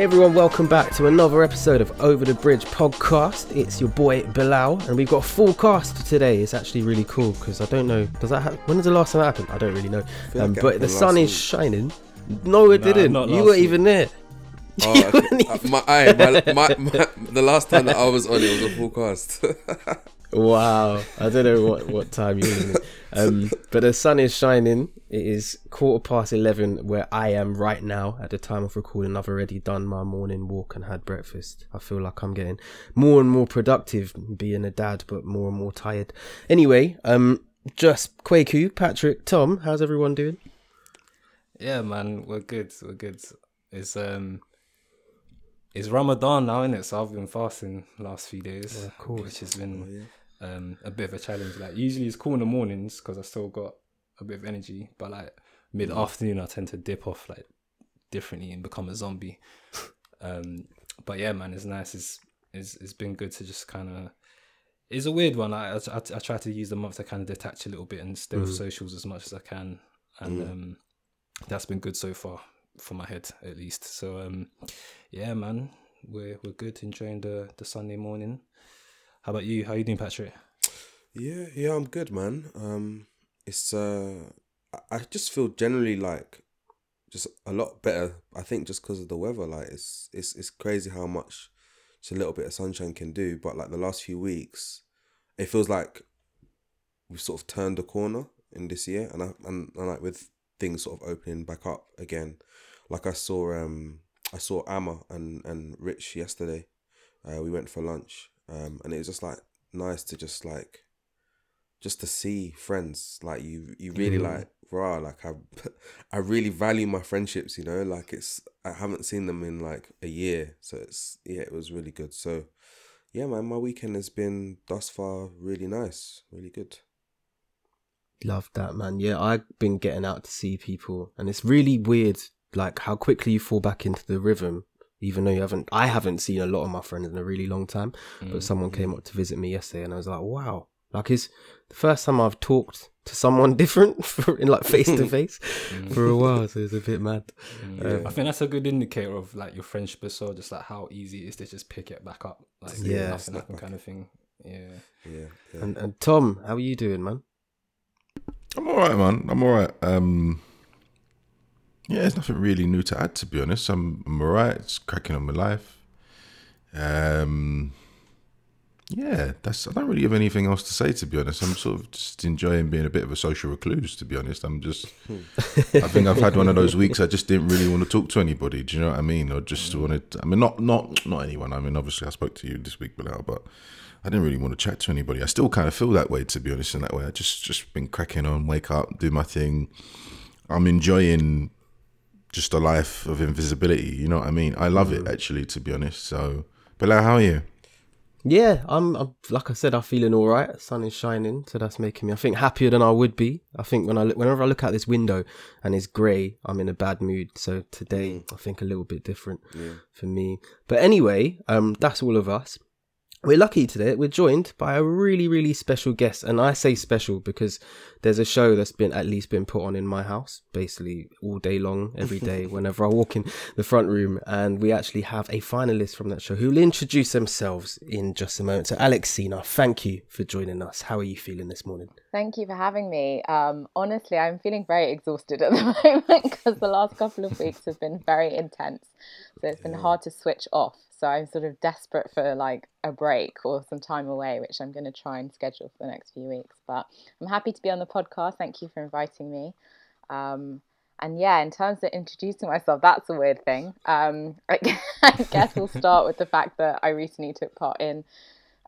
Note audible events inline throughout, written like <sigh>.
Hey everyone, welcome back to another episode of Over the Bridge podcast. It's your boy Bilal, and we've got a full cast today. It's actually really cool because I don't know, does that happen? When was the last time that happened? I don't really know. Um, like but the sun last is week. shining. No, it Nah, didn't. You weren't week. even there. Oh, <laughs> okay. weren't my, aye, my, my, my, the last time that I was on, it was a full cast. <laughs> Wow, I don't know what, what time you're in. Um, but the sun is shining. It is quarter past 11 where I am right now at the time of recording. I've already done my morning walk and had breakfast. I feel like I'm getting more and more productive being a dad, but more and more tired. Anyway, um, just Kwaku, Patrick, Tom, how's everyone doing? Yeah, man, we're good. We're good. It's um, it's Ramadan now, isn't it? So I've been fasting the last few days, of course. which has been um a bit of a challenge. Like usually it's cool in the mornings because I still got a bit of energy, but like mid afternoon I tend to dip off like differently and become a zombie. <laughs> um, but yeah, man, it's nice. It's it's it's been good to just kind of. It's a weird one. I, I I try to use the month to kind of detach a little bit and stay off socials as much as I can, and um, that's been good so far for my head at least. So um, yeah, man, we're we're good. Enjoying the the Sunday morning. How about you? How you doing, Patrick? yeah, yeah, I'm good, man. Um, it's uh, I- just feel generally like just a lot better. I think just because of the weather, like it's it's it's crazy how much just a little bit of sunshine can do. But like the last few weeks, it feels like we've sort of turned a corner in this year, and I and, and like with things sort of opening back up again. Like I saw um I saw Amma and and Rich yesterday. Uh, we went for lunch, um, and it was just like nice to just like just to see friends like you you really Mm. like rah like I <laughs> I really value my friendships you know like it's I haven't seen them in like a year so it's yeah it was really good so yeah man my weekend has been thus far really nice really good Love that, man. Yeah, I've been getting out to see people, and it's really weird, like how quickly you fall back into the rhythm, even though you haven't. I haven't seen a lot of my friends in a really long time, but someone came up to visit me yesterday, and I was like, wow, like it's the first time I've talked to someone <laughs> different for, in like face to <laughs> face for a while, so it's a bit mad. Mm. I think that's a good indicator of like your friendship as well, just like how easy it is to just pick it back up, like Yeah. nothing happened kind of thing. Yeah. yeah yeah And, and Tom, how are you doing, man? I'm all right, man. I'm all right. Um, yeah, there's nothing really new to add, to be honest. I'm, I'm all right. It's cracking on my life. Um, yeah, that's. I don't really have anything else to say, to be honest. I'm sort of just enjoying being a bit of a social recluse, to be honest. I'm just. I think I've had one of those weeks. I just didn't really want to talk to anybody. Do you know what I mean? Or just wanted. I mean, not not not anyone. I mean, obviously, I spoke to you this week, Bilal, but I didn't really want to chat to anybody. I still kind of feel that way, to be honest. In that way, I just just been cracking on, wake up, do my thing. I'm enjoying just a life of invisibility. You know what I mean? I love it actually, to be honest. So, Bilal, how are you? Yeah, I'm, I'm like I said, I'm feeling all right. The sun is shining, so that's making me I think happier than I would be. I think when I look, whenever I look out this window and it's grey, I'm in a bad mood. So today, I think a little bit different for me. But anyway, um, that's all of us. We're lucky today. We're joined by a really, really special guest, and I say special because there's a show that's been at least been put on in my house, basically all day long, every <laughs> day, whenever I walk in the front room, and we actually have a finalist from that show who will introduce themselves in just a moment. So, Alexina, thank you for joining us. How are you feeling this morning? Thank you for having me. Um, honestly, I'm feeling very exhausted at the <laughs> moment because the last couple of weeks have been very intense. So it's been hard to switch off. So I'm sort of desperate for like a break or some time away, which I'm going to try and schedule for the next few weeks. But I'm happy to be on the podcast. Thank you for inviting me. Um, and yeah, in terms of introducing myself, that's a weird thing. Um, <laughs> I guess we'll start with the fact that I recently took part in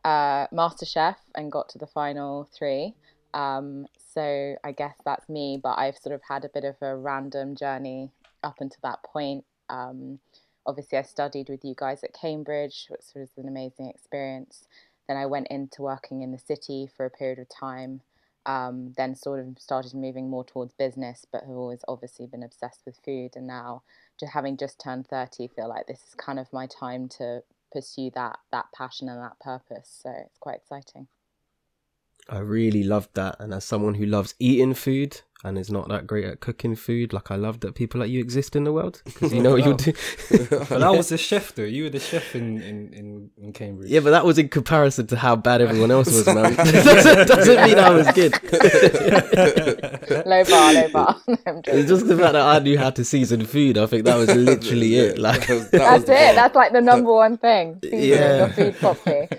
uh, MasterChef and got to the final three. Um, so I guess that's me, but I've sort of had a bit of a random journey up until that point. Um, obviously, I studied with you guys at Cambridge, which was an amazing experience. Then I went into working in the city for a period of time. Um, then sort of started moving more towards business, but have always obviously been obsessed with food. And now, just having just turned thirty, feel like this is kind of my time to pursue that that passion and that purpose. So it's quite exciting. I really loved that. And as someone who loves eating food, and is not that great at cooking food. Like I love that people like you exist in the world because you <laughs> know what you do. But that was the chef though. You were the chef in in in, in Cambridge. yeah, but that was in comparison to how bad everyone else was, man. <laughs> <laughs> doesn't, doesn't mean I was good. low bar, low bar. No, It's just the fact that I knew how to season food. I think that was literally it. Like, That was- that That's was it. bar. That's like the number one thing. Seasoning Yeah. your food properly.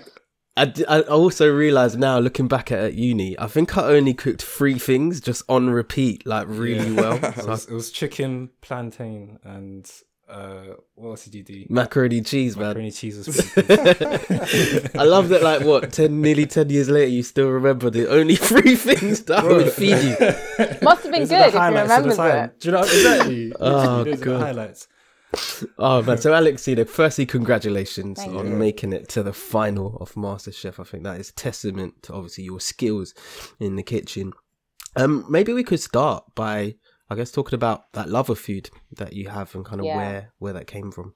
I, d- I also realized now, looking back at, at uni, I think I only cooked three things just on repeat, like really <laughs> well. it, So I- was, it was chicken, plantain, and uh, what else did you do? macaroni cheese, man. Macaroni cheese was. <laughs> I love that. Like what, ten, nearly ten years later, you still remember the only <laughs> three things that I would feed you. Must have been Those good if you highlights of the remember time. it. Do you know exactly? Oh, Those are God. highlights. <laughs> Oh man! So Alex, you know, firstly, congratulations Thank on you. making it to the final of MasterChef. I think that is testament to obviously your skills in the kitchen. Um, maybe we could start by, I guess, talking about that love of food that you have and kind of Yeah. where where that came from.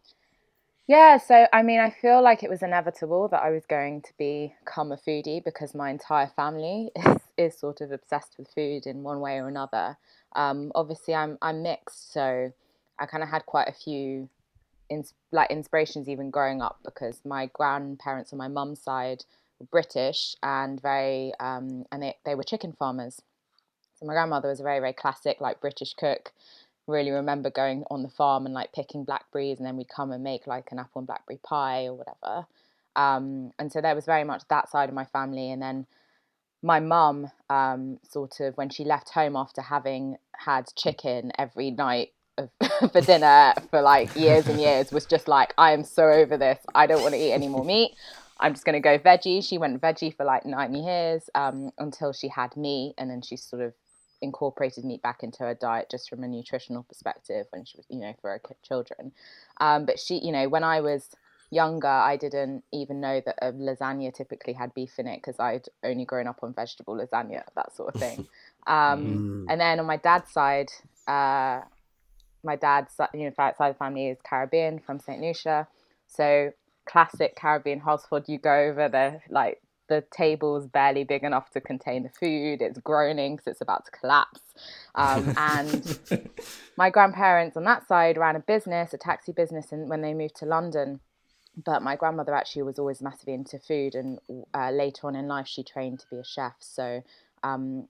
Yeah, so I mean, I feel like it was inevitable that I was going to become a foodie because my entire family <laughs> is, is sort of obsessed with food in one way or another. Um, obviously, I'm I'm mixed, so I kind of had quite a few, ins- like inspirations even growing up because my grandparents on my mum's side were British and very um, and they they were chicken farmers. So my grandmother was a very very classic like British cook really remember going on the farm and like picking blackberries and then we'd come and make like an apple and blackberry pie or whatever um, and so there was very much that side of my family and then my mum um, sort of when she left home after having had chicken every night <laughs> for dinner for like years and years was just like i am so over this. I don't want to eat any more <laughs> meat. I'm just going to go veggie. She went veggie for like nine years um, until she had me and then she sort of incorporated meat back into her diet just from a nutritional perspective when she was you know for her children. Um, but she you know when i was younger i didn't even know that a lasagna typically had beef in it because i'd only grown up on vegetable lasagna that sort of thing. <laughs> Um, and then on my dad's side uh, my dad's you know side of the family is caribbean from st lucia so classic caribbean household you go over the like the table's barely big enough to contain the food. It's groaning because it's about to collapse. Um, <laughs> and my grandparents on that side ran a business, a taxi business, and when they moved to London. But my grandmother actually was always massively into food, and uh, later on in life, she trained to be a chef. So, um,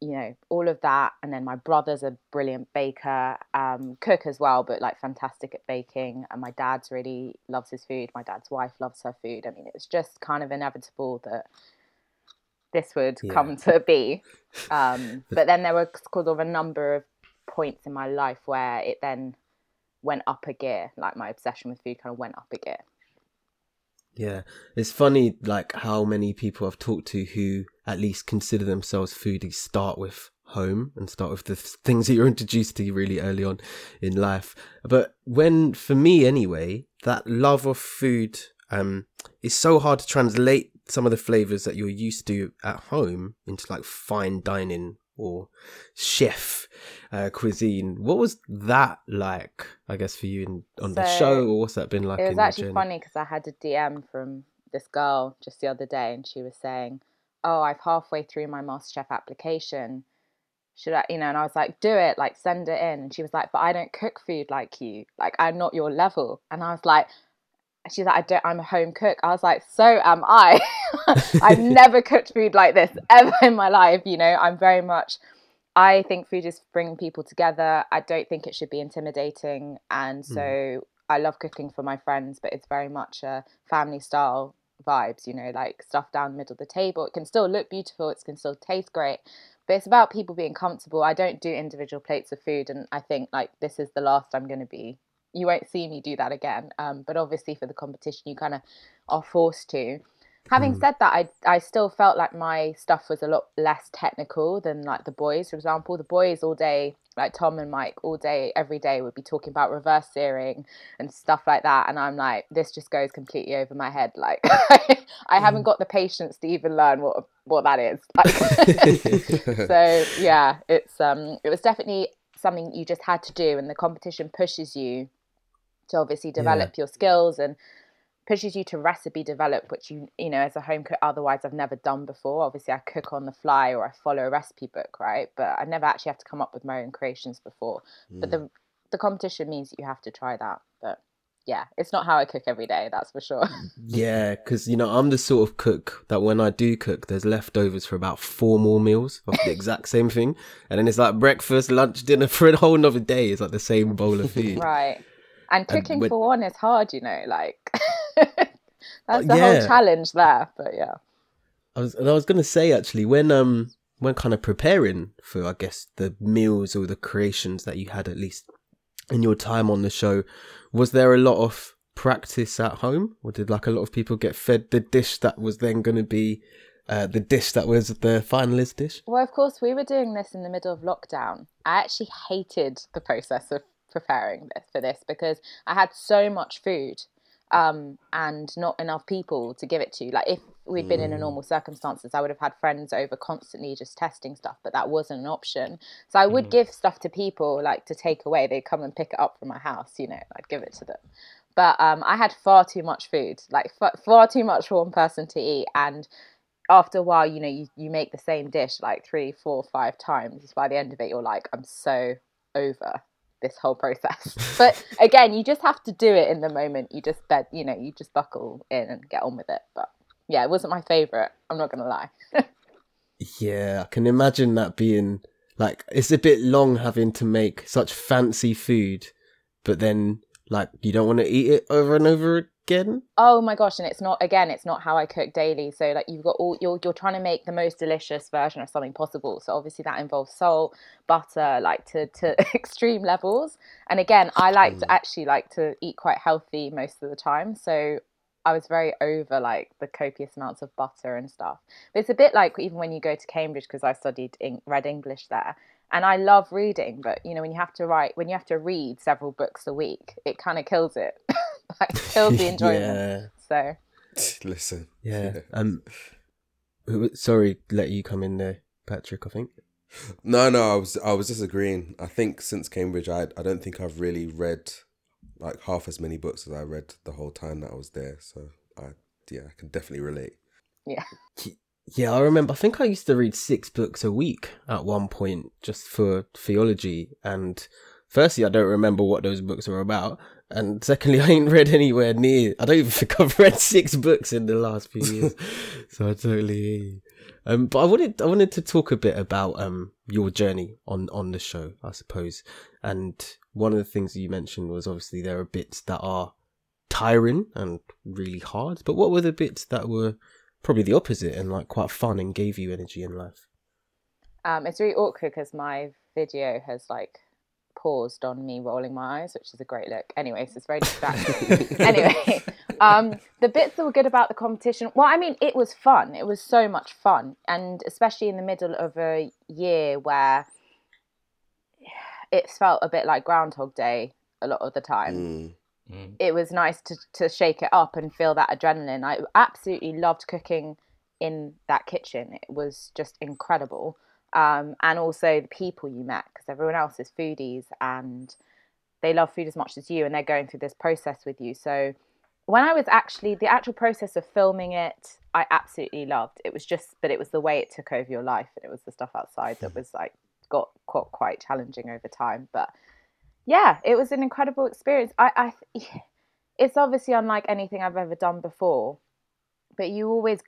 you know, all of that. And then my brother's a brilliant baker, um, cook as well, but like fantastic at baking. And my dad's really loves his food. My dad's wife loves her food. I mean, it was just kind of inevitable that this would Yeah. come to be. Um, <laughs> but then there were sort of a number of points in my life where it then went up a gear. Like my obsession with food kind of went up a gear. Yeah, it's funny like how many people I've talked to who at least consider themselves foodies start with home and start with the things that you're introduced to really early on in life. But when, for me anyway, that love of food um is so hard to translate some of the flavors that you're used to at home into like fine dining or chef uh, cuisine. What was that like? I guess for you in, on the show, or what's that been like? it was actually funny because I had a DM from this girl just the other day, and she was saying, "Oh, I've halfway through my MasterChef application. Should I, you know?" And I was like, "Do it, like send it in." And she was like, "But I don't cook food like you. Like I'm not your level." And I was like. She's like, I don't. I'm a home cook. I was like, so am I. <laughs> I've <laughs> never cooked food like this ever in my life. You know, I'm very much. I think food is bringing people together. I don't think it should be intimidating, and so mm. I love cooking for my friends, but it's very much a family style vibes, you know, like stuff down the middle of the table. It can still look beautiful, it can still taste great, but it's about people being comfortable. I don't do individual plates of food, and I think like this is the last I'm going to be. You won't see me do that again. Um, but obviously for the competition, you kind of are forced to. Having said that, I I still felt like my stuff was a lot less technical than like the boys. For example, the boys all day, like Tom and Mike, all day every day would be talking about reverse searing and stuff like that, and I'm like, this just goes completely over my head. Like, <laughs> I haven't got the patience to even learn what what that is. Like, <laughs> so yeah, it's um, it was definitely something you just had to do, and the competition pushes you to obviously develop your skills and pushes you to recipe develop, which you you know as a home cook otherwise I've never done before. Obviously, I cook on the fly or I follow a recipe book, right? But I never actually have to come up with my own creations before. Mm. But the the competition means that you have to try that. But yeah, it's not how I cook every day, that's for sure. <laughs> Yeah, because you know I'm the sort of cook that when I do cook, there's leftovers for about four more meals of the exact same thing, and then it's like breakfast, lunch, dinner for a whole another day. It's like the same bowl of food. <laughs> right, and cooking and for one is hard, you know. Like <laughs> that's the yeah. whole challenge there. But yeah, I was and I was gonna say actually when um when kind of preparing for I guess the meals or the creations that you had at least in your time on the show, was there a lot of practice at home, or did like a lot of people get fed the dish that was then going to be uh, the dish that was the finalist dish? Well, of course, we were doing this in the middle of lockdown. I actually hated the process of preparing this for this because I had so much food um, and not enough people to give it to. Like if we'd been in a mm. normal circumstances, I would have had friends over constantly just testing stuff, but that wasn't an option. So I would mm. give stuff to people like to take away. They'd come and pick it up from my house, you know, I'd give it to them. But um, I had far too much food, like f- far too much for one person to eat. And after a while, you know, you, you make the same dish like three, four, five times. By the end of it, you're like, I'm so over this whole process. but again, you just have to do it in the moment. You just bed, you know, you just buckle in and get on with it. But yeah, it wasn't my favorite. I'm not gonna lie. <laughs> yeah, I can imagine that being like it's a bit long having to make such fancy food, but then like you don't want to eat it over and over Oh my gosh, and it's not again, it's not how I cook daily. So like you've got all you're you're trying to make the most delicious version of something possible. So obviously that involves salt, butter, like to to <laughs> extreme levels. And again, I like to mm. actually like to eat quite healthy most of the time. So I was very over like the copious amounts of butter and stuff. But it's a bit like even when you go to Cambridge because I studied in, read English there, and I love reading. But you know when you have to write when you have to read several books a week, it kind of kills it, <laughs> <laughs> like kills <laughs> the enjoyment. yeah. So <laughs> listen, yeah. Um, sorry, let you come in there, Patrick. I think. No, no, I was I was disagreeing. I think since Cambridge, I I don't think I've really read like half as many books as I read the whole time that I was there. So I yeah, I can definitely relate. Yeah. Yeah, I remember. I think I used to read six books a week at one point just for theology. And firstly, I don't remember what those books were about. And secondly, <laughs> I ain't read anywhere near. I don't even think I've read six books in the last few <laughs> years. so I totally um, but I wanted I wanted to talk a bit about um your journey on on the show, I suppose. And one of the things you mentioned was obviously there are bits that are tiring and really hard. But what were the bits that were probably the opposite and like quite fun and gave you energy in life? Um, it's really awkward because my video has like paused on me rolling my eyes, which is a great look. Anyway, so it's very distracting. <laughs> anyway, um, the bits that were good about the competition, well, I mean, it was fun. It was so much fun, and especially in the middle of a year where it felt a bit like Groundhog Day a lot of the time. Mm. Mm. It was nice to, to shake it up and feel that adrenaline. I absolutely loved cooking in that kitchen. It was just incredible. Um, and also the people you met, because everyone else is foodies and they love food as much as you, and they're going through this process with you. So when I was actually the actual process of filming it, I absolutely loved. It was just, but it was the way it took over your life, and it was the stuff outside that was like got quite, quite challenging over time. But yeah, it was an incredible experience. I, I, <laughs> it's obviously unlike anything I've ever done before, but you always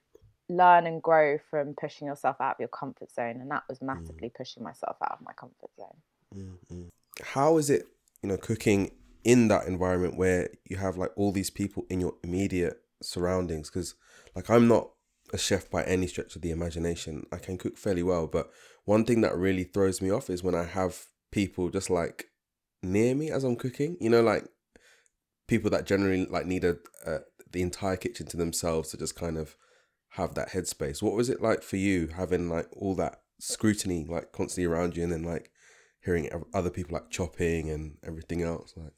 learn and grow from pushing yourself out of your comfort zone, and that was mm. massively mm. pushing myself out of my comfort zone. Mm-hmm. How is it, you know, cooking in that environment where you have like all these people in your immediate surroundings? Because, like, I'm not a chef by any stretch of the imagination. I can cook fairly well, but one thing that really throws me off is when I have people just like near me as I'm cooking. You know, like people that generally like need a, a the entire kitchen to themselves to just kind of have that headspace. What was it like for you having like all that scrutiny like constantly around you, and then like hearing other people like chopping and everything else? Like,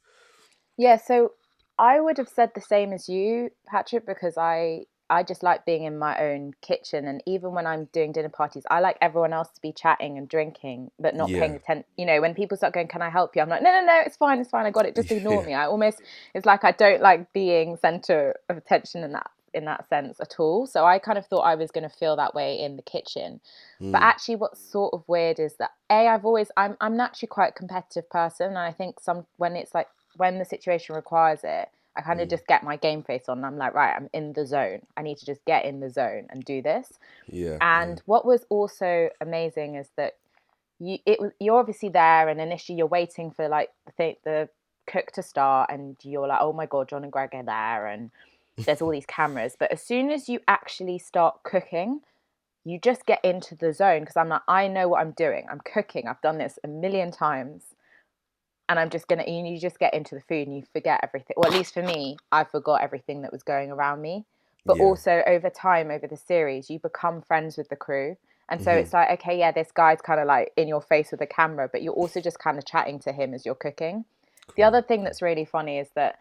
yeah. So I would have said the same as you, Patrick, because I I just like being in my own kitchen, and even when I'm doing dinner parties, I like everyone else to be chatting and drinking, but not Yeah. paying attention. You know, when people start going, "Can I help you?" I'm like, "No, no, no, it's fine, it's fine. I got it. Just <laughs> ignore Yeah. me." I almost it's like I don't like being center of attention in that in that sense at all. So I kind of thought I was going to feel that way in the kitchen. But Mm. actually, what's sort of weird is that a I've always I'm I'm naturally quite a competitive person, and I think some when it's like when the situation requires it, I kind of Mm. just get my game face on. And I'm like, right, I'm in the zone. I need to just get in the zone and do this. Yeah. And what was also amazing is that you it was you're obviously there, and initially you're waiting for like the the cook to start, and you're like, oh my god, John and Gregg are there, and there's all these cameras. But as soon as you actually start cooking, you just get into the zone because I'm like, I know what I'm doing. I'm cooking. I've done this a million times. And I'm just gonna you you just get into the food and you forget everything. Well, at least for me, I forgot everything that was going around me. But Yeah. also over time, over the series, you become friends with the crew. And so Mhm. it's like, okay, yeah, this guy's kind of like in your face with the camera, but you're also just kind of chatting to him as you're cooking. The other thing that's really funny is that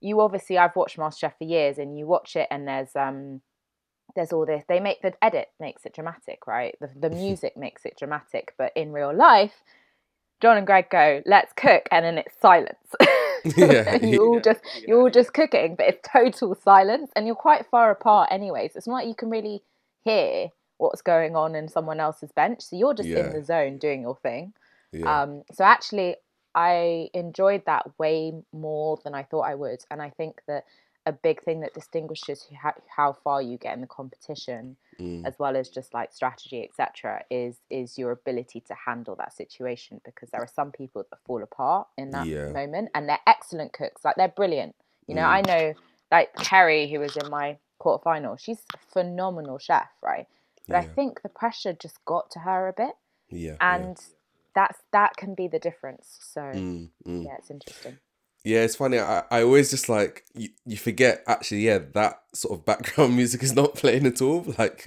you obviously I've watched MasterChef for years and you watch it and there's um there's all this they make the edit makes it dramatic, right? The the <laughs> music makes it dramatic, but in real life, John and Gregg go, let's cook and then it's silence. <laughs> <laughs> Yeah. You all just you're all just cooking, but it's total silence and you're quite far apart anyways. It's not like you can really hear what's going on in someone else's bench. So you're just Yeah. in the zone doing your thing. Yeah. Um, so actually, I enjoyed that way more than I thought I would, and I think that a big thing that distinguishes how, how far you get in the competition, Mm. as well as just like strategy, etc., is is your ability to handle that situation. Because there are some people that fall apart in that Yeah. moment, and they're excellent cooks, like they're brilliant. You know, Mm. I know like Kerry, who was in my quarterfinal, she's a phenomenal chef, right? But I think the pressure just got to her a bit yeah. and that's that can be the difference so yeah. Mm, mm. yeah it's interesting Yeah, it's funny. I, I always just like you, you forget actually, yeah, that sort of background <laughs> music is not playing at all. Like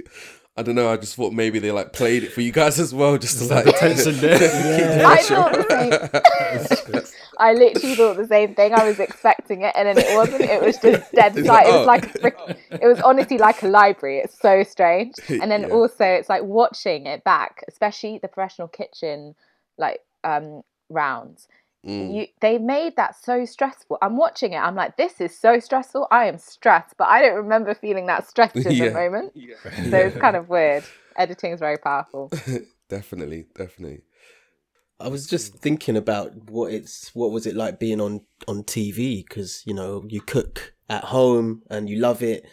I don't know, I just thought maybe they like played it for you guys as well, just to like tension <laughs> there. keep the I thought the <laughs> i literally thought the same thing i was expecting it and then it wasn't it was just dead It's silent like, it was oh. like a frick- it was honestly like a library it's so strange and then Yeah. also it's like watching it back especially the professional kitchen like um rounds. Mm. you they made that so stressful. I'm watching it. I'm like this is so stressful. I am stressed but i don't remember feeling that stressed <laughs> in Yeah. the moment <laughs> so it's kind of weird. Editing is very powerful. <laughs> Definitely, definitely. I was just thinking about what it's what was it like being on on TV because you know you cook at home and you love it,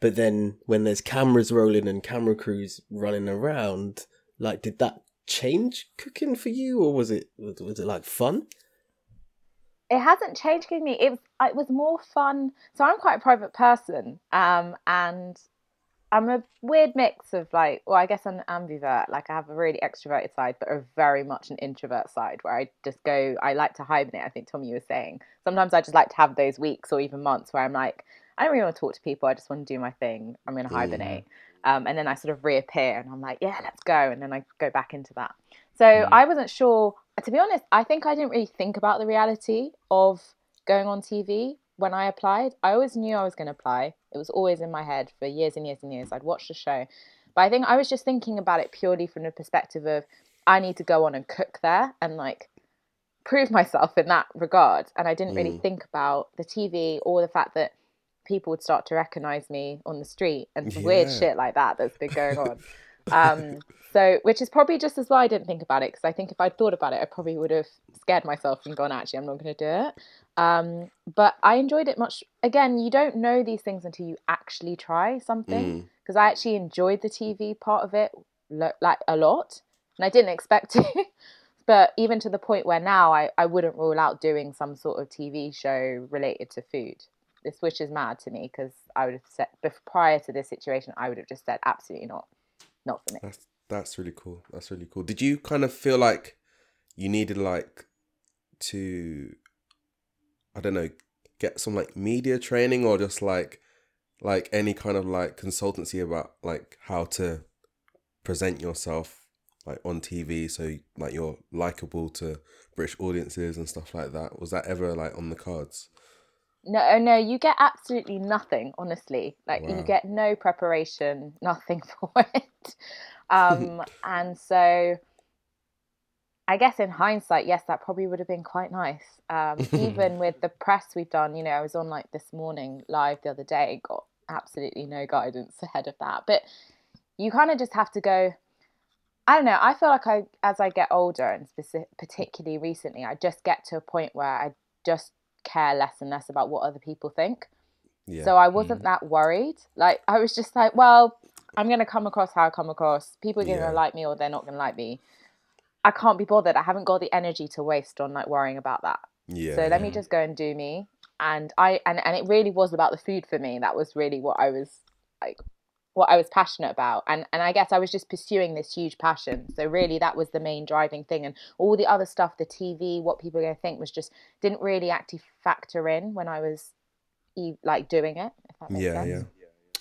but then when there's cameras rolling and camera crews running around, like did that change cooking for you or was it was, it like fun? it hasn't changed with me. It was it was more fun. So I'm quite a private person, um, and I'm a weird mix of like, well, I guess I'm an ambivert. Like I have a really extroverted side, but a very much an introvert side where I just go. I like to hibernate. I think Tommy was saying sometimes I just like to have those weeks or even months where I'm like, I don't really want to talk to people. I just want to do my thing. I'm going to hibernate. Um, and then I sort of reappear and I'm like, yeah, let's go. And then I go back into that. So I wasn't sure. To be honest, I think I didn't really think about the reality of going on TV when I applied. I always knew I was going to apply. It was always in my head for years and years and years. I'd watched the show. But I think I was just thinking about it purely from the perspective of I need to go on and cook there and like prove <laughs> myself in that regard. And I didn't really Mm. think about the TV or the fact that people would start to recognize me on the street and some weird shit like that that's been going on. <laughs> um, so, which is probably just as well I didn't think about it because I think if I'd thought about it, I probably would have scared myself and gone, actually, I'm not going to do it. Um, but I enjoyed it much. Again, you don't know these things until you actually try something Mm. because I actually enjoyed the TV part of it lo- like a lot, and I didn't expect <laughs> to. but even to the point where now I, I wouldn't rule out doing some sort of TV show related to food. This which is mad to me because I would have said bef- prior to this situation I would have just said absolutely not, not for me. That's that's really cool. That's really cool. Did you kind of feel like you needed like to I don't know, get some like media training or just like like any kind of like consultancy about like how to present yourself like on TV so like you're likable to British audiences and stuff like that. Was that ever like on the cards? No, oh, no, you get absolutely nothing, honestly. Like you get no preparation, nothing <laughs> for it. Um, <laughs> and so I guess in hindsight, yes, that probably would have been quite nice. Um, even <laughs> with the press we've done, you know, I was on like this morning live the other day, got absolutely no guidance ahead of that. But you kind of just have to go. I don't know. I feel like I, as I get older, and specific, particularly recently, I just get to a point where I just care less and less about what other people think. Yeah. So I wasn't mm. that worried. Like I was just like, well, I'm gonna come across how I come across. People are gonna Yeah. like me or they're not gonna like me. I can't be bothered. I haven't got the energy to waste on like worrying about that. yeah. so let me just go and do me. And I and, and it really was about the food for me. That was really what I was like what I was passionate about. And and I guess I was just pursuing this huge passion. So really that was the main driving thing. And all the other stuff, the TV, what people are gonna think was just didn't really actually factor in when I was e- like doing it, if that makes Yeah, sense. yeah.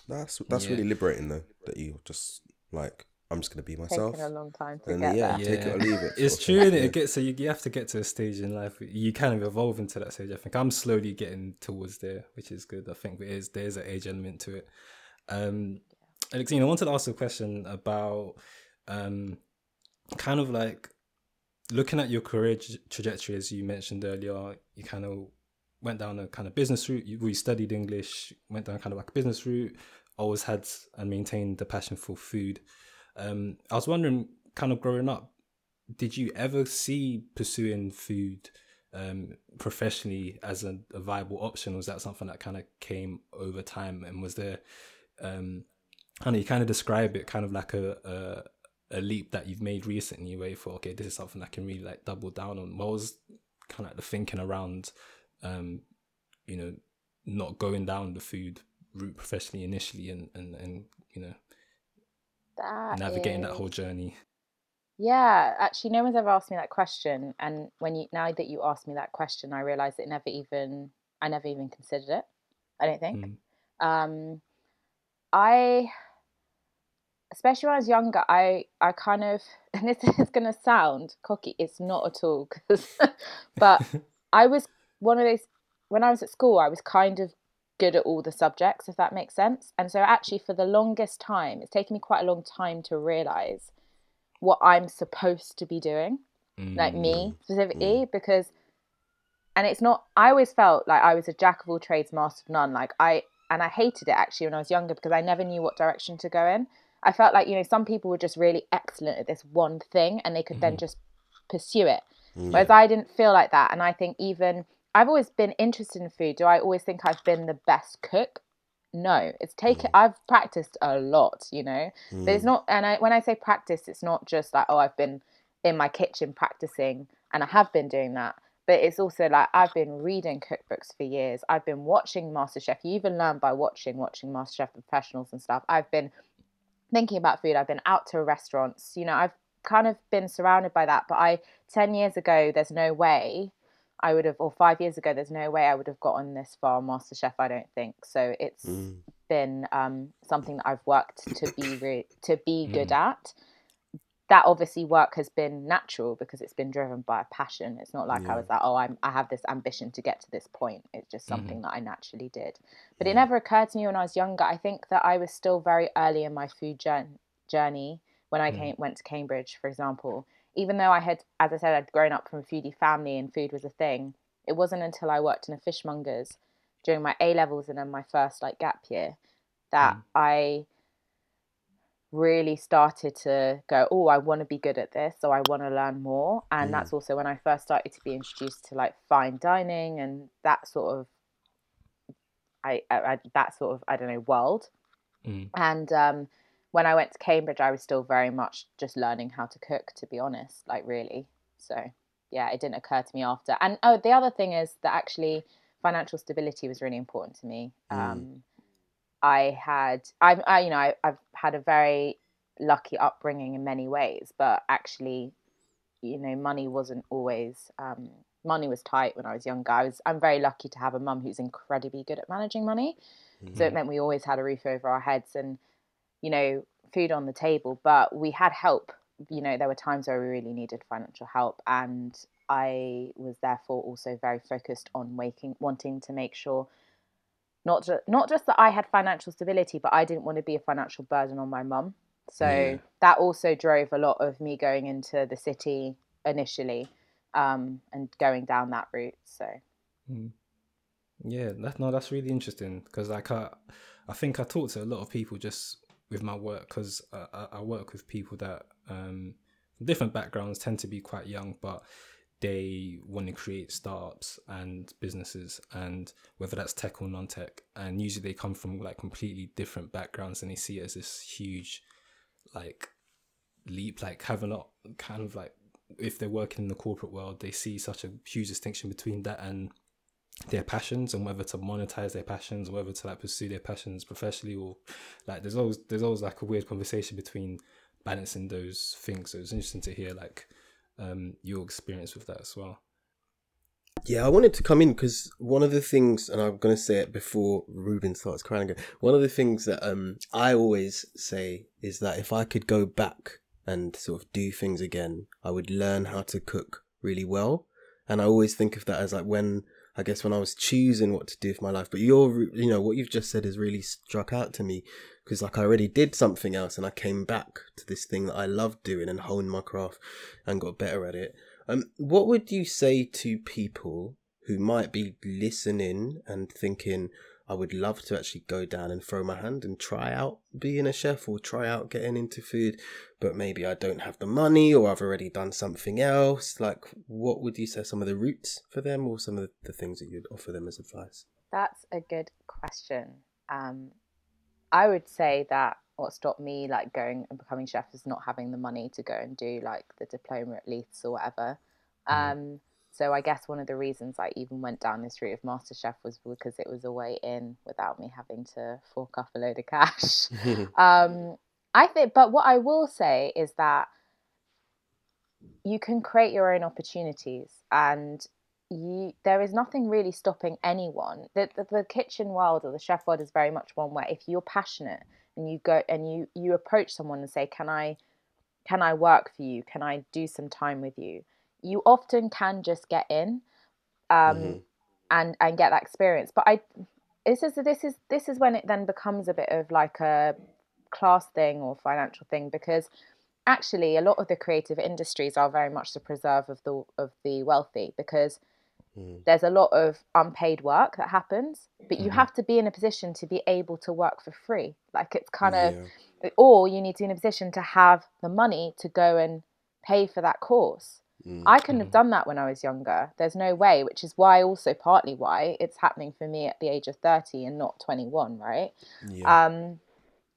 That's that's Yeah. really liberating though. That you just like I'm just gonna be myself. Taken a long time to And get yeah, there. take it or leave it. It's true, and Yeah. it gets so you, you have to get to a stage in life. You kind of evolve into that stage. I think I'm slowly getting towards there, which is good. I think there is there's an age element to it. Um, Alexina, I wanted to ask a question about um, kind of like looking at your career tra- trajectory, as you mentioned earlier. You kind of went down a kind of business route. You, we studied English, went down kind of like a business route. Always had and maintained the passion for food. Um, I was wondering, kind of growing up, did you ever see pursuing food um, professionally as a, a viable option? Was that something that kind of came over time? And was there, um, I know you kind of describe it kind of like a, a a leap that you've made recently, where you thought, okay, this is something I can really like double down on. What was kind of like the thinking around, um, you know, not going down the food route professionally initially, and and and you know, That navigating that whole journey. Yeah, actually, no one's ever asked me that question, and when you now that you asked me that question, I realised it never even I never even considered it. I don't think. Mm. Um, I, especially when I was younger, I I kind of <laughs> and this is <laughs> gonna sound cocky. It's not at all, 'cause- <laughs> but I was one of those when I was at school. I was kind of good at all the subjects, if that makes sense. And so, actually, for the longest time, it's taken me quite a long time to realize what I'm supposed to be doing, like me mm, specifically, mm. because, and it's not. I always felt like I was a jack of all trades, master of none. Like I, and I hated it actually when I was younger because I never knew what direction to go in. I felt like you know some people were just really excellent at this one thing and they could then mm-hmm. just pursue it. Whereas I didn't feel like that. And I think even I've always been interested in food. Do I always think I've been the best cook? No, it's taken. Mm. I've practiced a lot, you know. But it's mm. not. And I, when I say practice, it's not just like oh, I've been in my kitchen practicing, and I have been doing that. But it's also like I've been reading cookbooks for years. I've been watching MasterChef. You even learn by watching, watching MasterChef professionals and stuff. I've been thinking about food. I've been out to restaurants. You know, I've kind of been surrounded by that. But I, 10 years ago, there's no way I would have, or five years ago, there's no way I would have gotten this far MasterChef. I don't think. So it's been um, something that I've worked to be re- to be good at. That obviously work has been natural because it's been driven by a passion. It's not like I was like, oh, I'm, I have this ambition to get to this point. It's just mm-hmm. something that I naturally did. But it never occurred to me when I was younger. I think that I was still very early in my food journey when I mm-hmm. came went to Cambridge, for example. Even though I had, as I said, I'd grown up from a foodie family and food was a thing. It wasn't until I worked in a fishmonger's during my A levels and then my first like gap year that mm. I really started to go, oh, I want to be good at this, so I want to learn more. And that's also when I first started to be introduced to like fine dining and that sort of, I, I, I that sort of I don't know world. Mm. And um, when I went to Cambridge, I was still very much just learning how to cook, to be honest, like really. So yeah, it didn't occur to me after. And oh, the other thing is that actually financial stability was really important to me. Um, I had, I've, I, you know, I, I've had a very lucky upbringing in many ways, but actually, you know, money wasn't always, um, money was tight when I was younger. I was, I'm very lucky to have a mum who's incredibly good at managing money. So it meant we always had a roof over our heads and, you know, food on the table, but we had help you know, there were times where we really needed financial help, and I was therefore also very focused on waking, wanting to make sure not just not just that I had financial stability, but I didn't want to be a financial burden on my mum. So Yeah. that also drove a lot of me going into the city initially, um, and going down that route. So Yeah, that no, that's really interesting because like I, I think I talk to a lot of people just with my work because I, I- I work with people that um different backgrounds tend to be quite young, but they want to create startups and businesses and whether that's tech or non-tech and usually they come from like completely different backgrounds and they see it as this huge like leap like having a kind of like if they're working in the corporate world they see such a huge distinction between that and their passions and whether to monetize their passions, whether to like pursue their passions professionally or like there's always there's always like a weird conversation between balancing those things. So it's interesting to hear like um your experience with that as well. Yeah, I wanted to come in because one of the things, and I'm going to say it before Ruben starts crying again. One of the things that um I always say is that if I could go back and sort of do things again, I would learn how to cook really well. And I always think of that as like when I guess when I was choosing what to do with my life. But you're, you know, what you've just said has really struck out to me because like I already did something else and I came back to this thing that I loved doing and honed my craft and got better at it. Um, what would you say to people who might be listening and thinking, I would love to actually go down and throw my hand and try out being a chef or try out getting into food, but maybe I don't have the money or I've already done something else? Like, what would you say some of the routes for them or some of the things that you'd offer them as advice? That's a good question. Um, I would say that what stopped me like going and becoming chef is not having the money to go and do like the diploma at Leiths or whatever. Um, so I guess one of the reasons I even went down this route of MasterChef was because it was a way in without me having to fork up a load of cash. <laughs> <laughs> um, I think, but what I will say is that you can create your own opportunities and you there is nothing really stopping anyone. The, the, the kitchen world or the chef world is very much one where if you're passionate and you go and you you approach someone and say can i can i work for you? Can i do some time with you you often can just get in um Mhm. and and get that experience but i this is this is this is when it then becomes a bit of like a class thing or financial thing because actually a lot of the creative industries are very much the preserve of the of the wealthy because Mm. there's a lot of unpaid work that happens but you have to be in a position to be able to work for free like it's kind of Yeah. or you need to be in a position to have the money to go and pay for that course Mm. I couldn't have done that when I was younger. There's no way, which is why also partly why it's happening for me at the age of 30 and not 21, right? Yeah. Um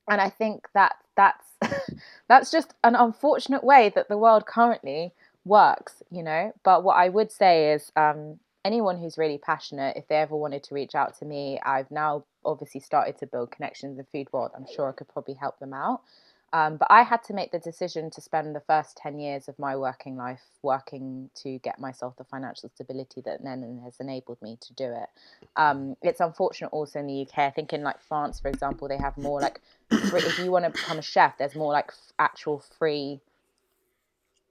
and I think that that's <laughs> that's just an unfortunate way that the world currently works, you know. But what I would say is um anyone who's really passionate, if they ever wanted to reach out to me, I've now obviously started to build connections in the food world. I'm sure I could probably help them out. Um, but I had to make the decision to spend the first 10 years of my working life working to get myself the financial stability that then has enabled me to do it. Um, it's unfortunate also in the UK. I think in like France, for example, they have more like free, if you want to become a chef, there's more like f- actual free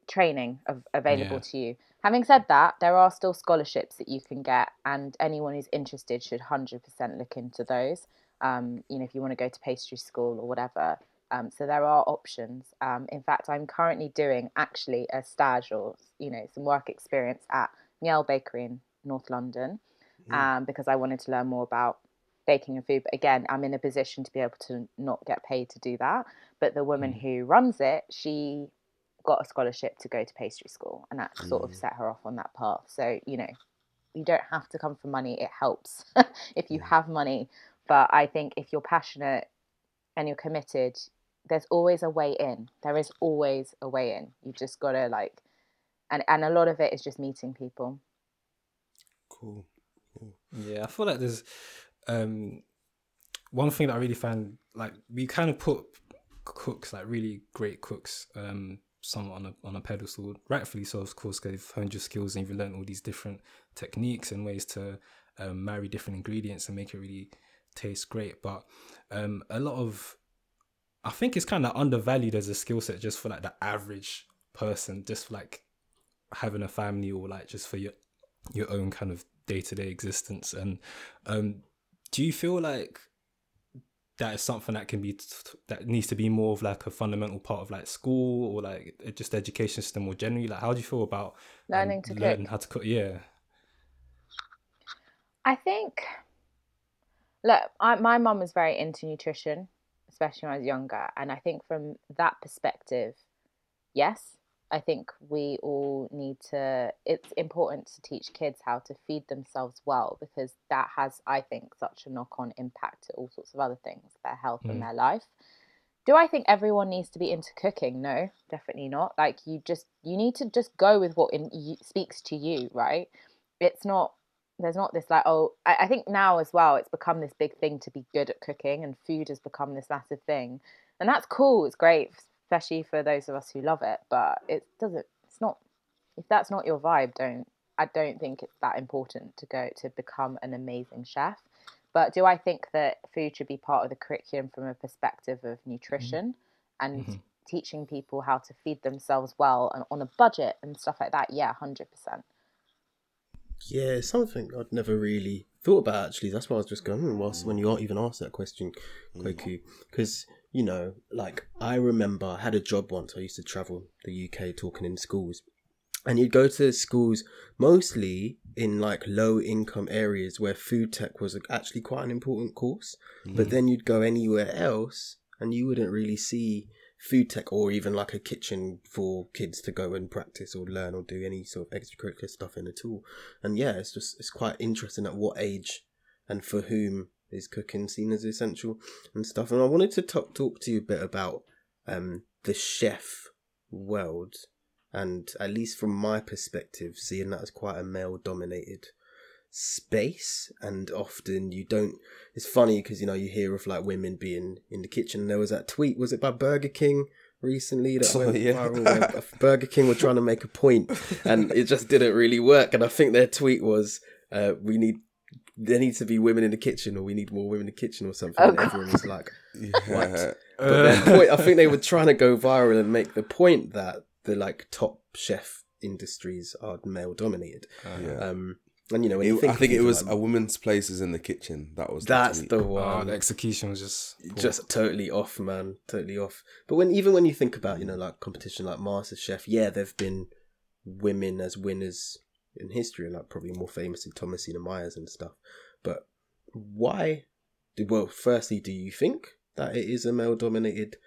training of, available Yeah. to you. Having said that, there are still scholarships that you can get, and anyone who's interested should 100% look into those. Um, you know, if you want to go to pastry school or whatever. Um, so there are options. Um, in fact, I'm currently doing actually a stage or you know some work experience at Miel Bakery in North London um, because I wanted to learn more about baking and food. But again, I'm in a position to be able to not get paid to do that. But the woman who runs it, she got a scholarship to go to pastry school, and that sort of set her off on that path. So you know, you don't have to come for money. It helps <laughs> if you have money. But I think if you're passionate and you're committed, there's always a way in. There is always a way in. You just gotta like, and and a lot of it is just meeting people. Cool. Yeah, I feel like there's um one thing that I really find like we kind of put cooks like really great cooks um some on a on a pedestal rightfully so of course, because they've honed your skills and you've learned all these different techniques and ways to um, marry different ingredients and make it really taste great but um a lot of I think it's kind of undervalued as a skill set just for like the average person, just for, like having a family or like just for your your own kind of day to day existence. And um, do you feel like that is something that can be t- that needs to be more of like a fundamental part of like school or like just education system or generally? Like, how do you feel about um, Learning to learn how to cook? Yeah. I think, look, I, my mum was very into nutrition, especially when I was younger. And I think from that perspective, yes, I think we all need to, it's important to teach kids how to feed themselves well because that has, I think, such a knock on impact to all sorts of other things, their health and Mm. their life. Do I think everyone needs to be into cooking? No, definitely not. Like you just you need to just go with what in, you, speaks to you, right? It's not there's not this like oh I, I think now as well it's become this big thing to be good at cooking and food has become this massive thing. And that's cool it's great especially for those of us who love it but it doesn't it's not if that's not your vibe don't i don't think it's that important to go to become an amazing chef. But do i think that food should be part of the curriculum from a perspective of nutrition and Mhm. teaching people how to feed themselves well and on a budget and stuff like that? Yeah 100% Yeah, something I'd never really thought about actually. That's why I was just going hmm, whilst when you aren't even asked that question, Kweku, because you know, like I remember I had a job once. I used to travel the UK talking in schools, and you'd go to schools mostly in like low income areas where food tech was actually quite an important course. But then you'd go anywhere else, and you wouldn't really see food tech or even like a kitchen for kids to go and practice or learn or do any sort of extracurricular stuff in at all. And yeah, it's just it's quite interesting at what age and for whom is cooking seen as essential and stuff. And I wanted to talk talk to you a bit about um the chef world and at least from my perspective, seeing that as quite a male dominated space and often you don't it's funny because you know you hear of like women being in the kitchen there was that tweet was it by burger king recently that Oh, went yeah. viral burger king were trying to make a point and it just didn't really work and i think their tweet was uh, we need there needs to be women in the kitchen or we need more women in the kitchen or something Oh, and everyone was like <laughs> Yeah. but point, I think they were trying to go viral and make the point that the like top chef industries are male dominated. Yeah. Um, and you know, when It- you think I think it was like- a woman's place is in the kitchen. That was that's tweet. the Oh, one. the execution was just poor. just totally off, man. Totally off. But when even when you think about you know like competition like MasterChef, yeah, there've been women as winners in history, like probably more famous in Thomasina Miers and stuff. But why? Do, well, firstly, do you think that it is a male dominated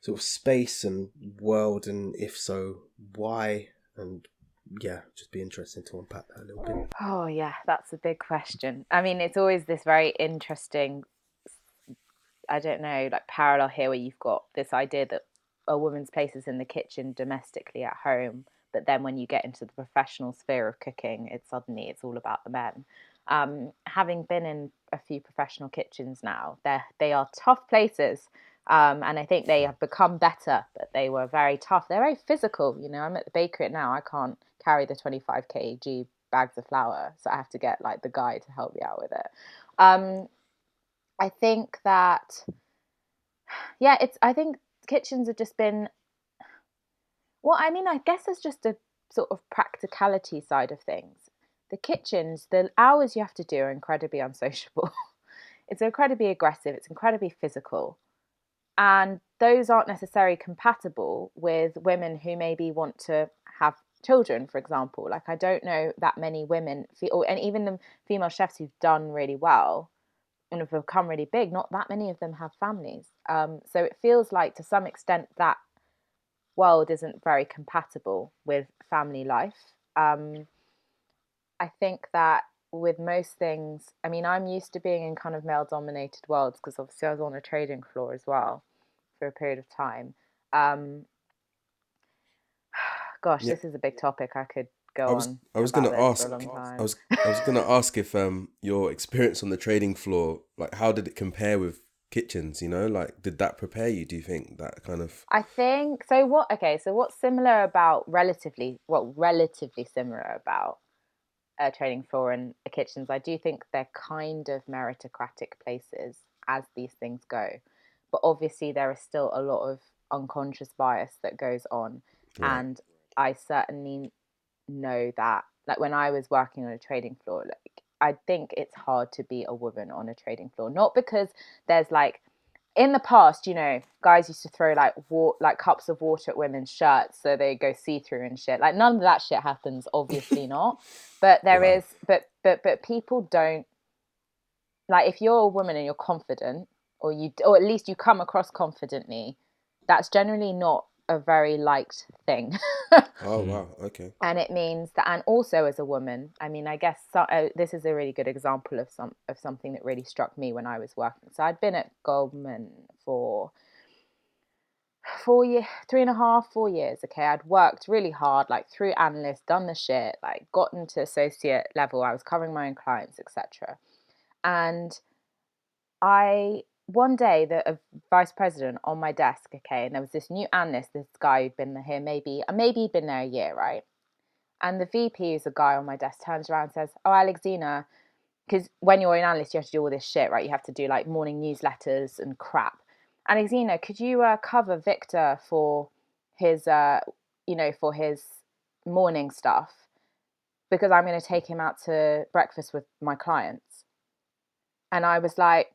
sort of space and world, and if so, why? And yeah, just be interesting to unpack that a little bit. Oh, yeah, that's a big question. I mean, it's always this very interesting, I don't know, like parallel here where you've got this idea that a woman's place is in the kitchen domestically at home, but then when you get into the professional sphere of cooking, it's suddenly it's all about the men. Um, having been in a few professional kitchens now, they they are tough places. Um, and I think they have become better, but they were very tough. They're very physical. You know, I'm at the bakery now. I can't carry the 25 kg bags of flour, so I have to get like the guy to help me out with it. Um, I think that, yeah, it's. I think kitchens have just been. Well, I mean, I guess there's just a sort of practicality side of things. The kitchens, the hours you have to do are incredibly <laughs> unsociable. it's incredibly aggressive. It's incredibly physical and those aren't necessarily compatible with women who maybe want to children for example like i don't know that many women or, and even the female chefs who've done really well and have become really big not that many of them have families um, so it feels like to some extent that world isn't very compatible with family life um, i think that with most things, I mean, I'm used to being in kind of male dominated worlds because obviously I was on a trading floor as well for a period of time. Um, gosh, Yeah. this is a big topic. I could go I was on. I was gonna ask. for a long time. I was I was gonna ask if um your experience on the trading floor, like how did it compare with kitchens? You know, like did that prepare you? Do you think that kind of I think so. What? Okay, so what's similar about relatively what relatively similar about a trading floor and a kitchens? I do think they're kind of meritocratic places as these things go, but obviously there is still a lot of unconscious bias that goes on, Right. and I certainly know that. Like when I was working on a trading floor, like I think it's hard to be a woman on a trading floor, not because there's like in the past, you know, guys used to throw like wa- like cups of water at women's shirts so they go see through and shit. Like none of that shit happens, obviously <laughs> not. But there Wow. is, but but but people don't like if you're a woman and you're confident, or you or at least you come across confidently, that's generally not a very liked thing. <laughs> Oh wow. Okay. and it means that and also as a woman i mean i guess so, uh, this is a really good example of some of something that really struck me when i was working so i'd been at goldman for four year three and a half four years okay i'd worked really hard like through analyst done the shit like gotten to associate level i was covering my own clients etc and i one day the a vice president on my desk okay and there was this new analyst this guy who'd been here maybe uh, maybe he'd been there a year right? And the vp who's a guy on my desk turns around and says oh alexina because when you're an analyst you have to do all this shit right? You have to do like morning newsletters and crap. Alexina could you uh, cover victor for his uh you know for his morning stuff? Because i'm going to take him out to breakfast with my clients. And i was like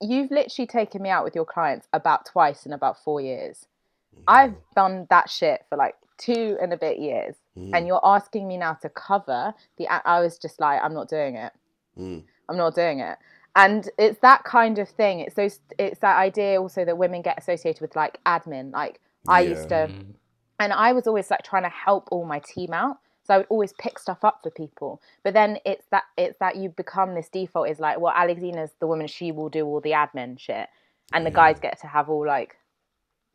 you've literally taken me out with your clients about twice in about four years. I've done that shit for like two and a bit years Mm, and you're asking me now to cover the I was just like i'm not doing it. Mm, i'm not doing it. And it's that kind of thing. It's those it's that idea also that women get associated with like admin. Like i used to Mm. and I was always like trying to help all my team out. So I would always pick stuff up for people. But then it's that it's that you become this default is like, well, Alexina's the woman, she will do all the admin shit. And the guys get to have all like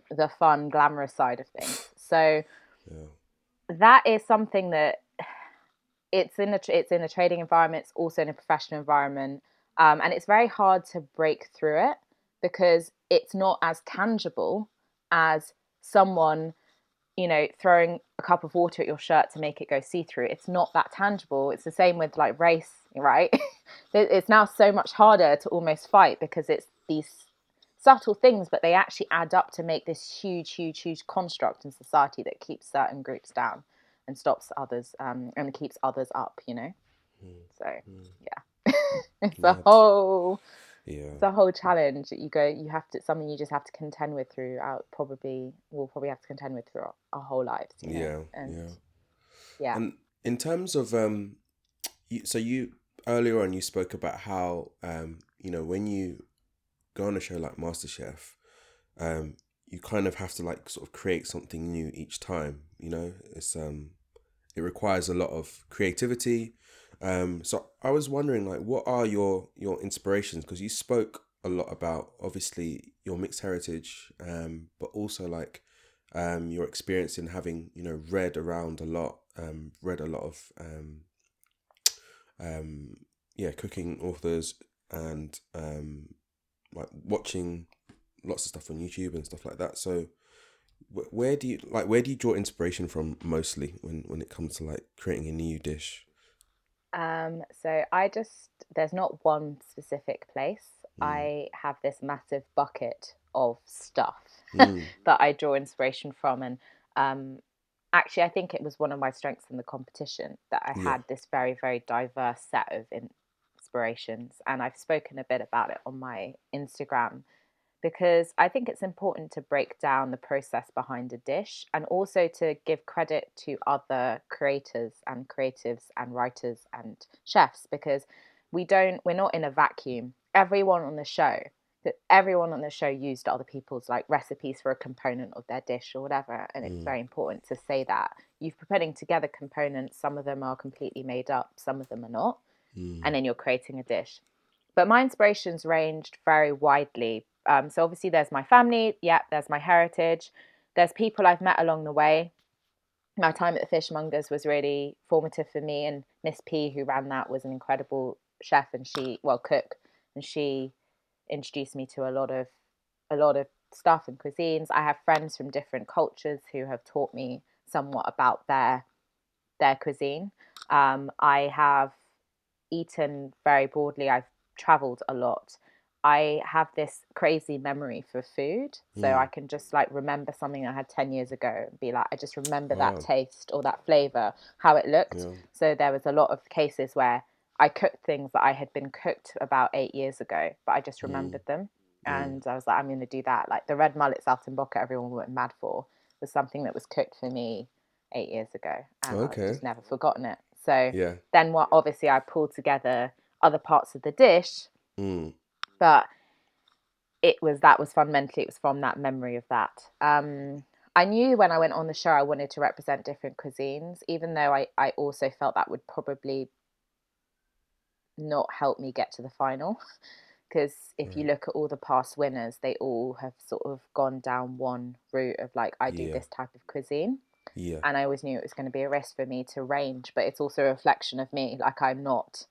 the fun, glamorous side of things. So Yeah. that is something that it's in a it's in a trading environment it's also in a professional environment um, and it's very hard to break through it because it's not as tangible as someone you know throwing a cup of water at your shirt to make it go see through it's not that tangible. It's the same with like race right? <laughs> It's now so much harder to almost fight because it's these subtle things but they actually add up to make this huge huge huge construct in society that keeps certain groups down and stops others um, and keeps others up you know? So yeah. <laughs> It's a whole Yeah. it's a whole challenge that you go you have to something you just have to contend with throughout probably we'll probably have to contend with throughout our whole lives you know? Yeah. and Yeah. yeah And in terms of um, you, so you earlier on you spoke about how um, you know, when you go on a show like MasterChef, um, you kind of have to like sort of create something new each time. You know, it's um, it requires a lot of creativity. Um, so I was wondering, like, what are your your inspirations? Because you spoke a lot about obviously your mixed heritage, um, but also like um, your experience in having you know read around a lot, um, read a lot of um, um, yeah cooking authors and um, like watching lots of stuff on YouTube and stuff like that. So where do you like where do you draw inspiration from mostly when when it comes to like creating a new dish? Um, so I just there's not one specific place. Mm. I have this massive bucket of stuff Mm, <laughs> that I draw inspiration from, and um, actually, I think it was one of my strengths in the competition that I Yeah. had this very very diverse set of inspirations, and I've spoken a bit about it on my Instagram because I think it's important to break down the process behind a dish and also to give credit to other creators and creatives and writers and chefs because we don't we're not in a vacuum. Everyone on the show that everyone on the show used other people's like recipes for a component of their dish or whatever and it's Mm. very important to say that you've putting together components some of them are completely made up some of them are not mm, and then you're creating a dish. But my inspirations ranged very widely. Um, so obviously, there's my family. Yeah, there's my heritage. There's people I've met along the way. My time at the Fishmongers was really formative for me, and Miss P, who ran that, was an incredible chef and she, well, cook, and she introduced me to a lot of, a lot of stuff and cuisines. I have friends from different cultures who have taught me somewhat about their, their cuisine. Um, I have eaten very broadly. I've traveled a lot. I have this crazy memory for food. So Mm. I can just like remember something I had 10 years ago and be like, I just remember Wow. that taste or that flavor, how it looked. Yeah. So there was a lot of cases where I cooked things that I had been cooked about eight years ago, but I just remembered them. And I was like, I'm going to do that. Like the red mullet saltimbocca everyone went mad for was something that was cooked for me eight years ago. And Okay. I've just never forgotten it. So Yeah. then what obviously I pulled together other parts of the dish, Mm. But it was that was fundamentally it was from that memory of that. Um I knew when I went on the show I wanted to represent different cuisines, even though I, I also felt that would probably not help me get to the final. <laughs> Because if you look at all the past winners, they all have sort of gone down one route of like, I do Yeah. this type of cuisine Yeah. and I always knew it was going to be a risk for me to range, but it's also a reflection of me. Like I'm not,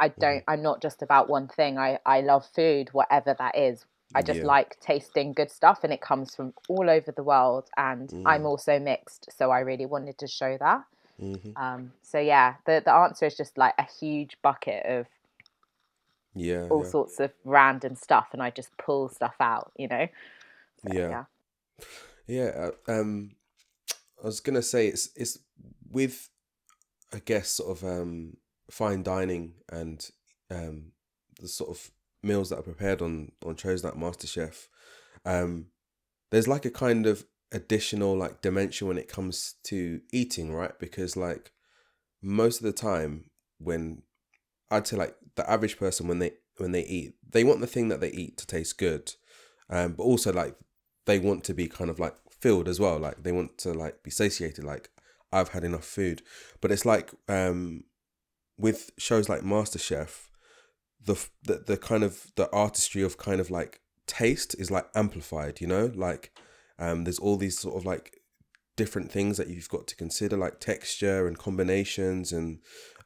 I don't, I'm not just about one thing. I I love food, whatever that is. I just Yeah. like tasting good stuff, and it comes from all over the world. And I'm Mm. also mixed, so I really wanted to show that. hmm Um, so yeah, the the answer is just like a huge bucket of Yeah. all yeah. sorts of random stuff, and I just pull stuff out, you know. So, Yeah. Yeah, uh, um, I was gonna say it's it's with, I guess, sort of um fine dining and um the sort of meals that are prepared on on shows like MasterChef. Um, there's like a kind of additional like dimension when it comes to eating, right? Because like most of the time when I'd say like the average person when they when they eat, they want the thing that they eat to taste good, um, but also like they want to be kind of like filled as well. Like they want to like be satiated. Like I've had enough food, but it's like um, with shows like MasterChef, the the the kind of the artistry of kind of like taste is like amplified. You know, like um, there's all these sort of like different things that you've got to consider, like texture and combinations and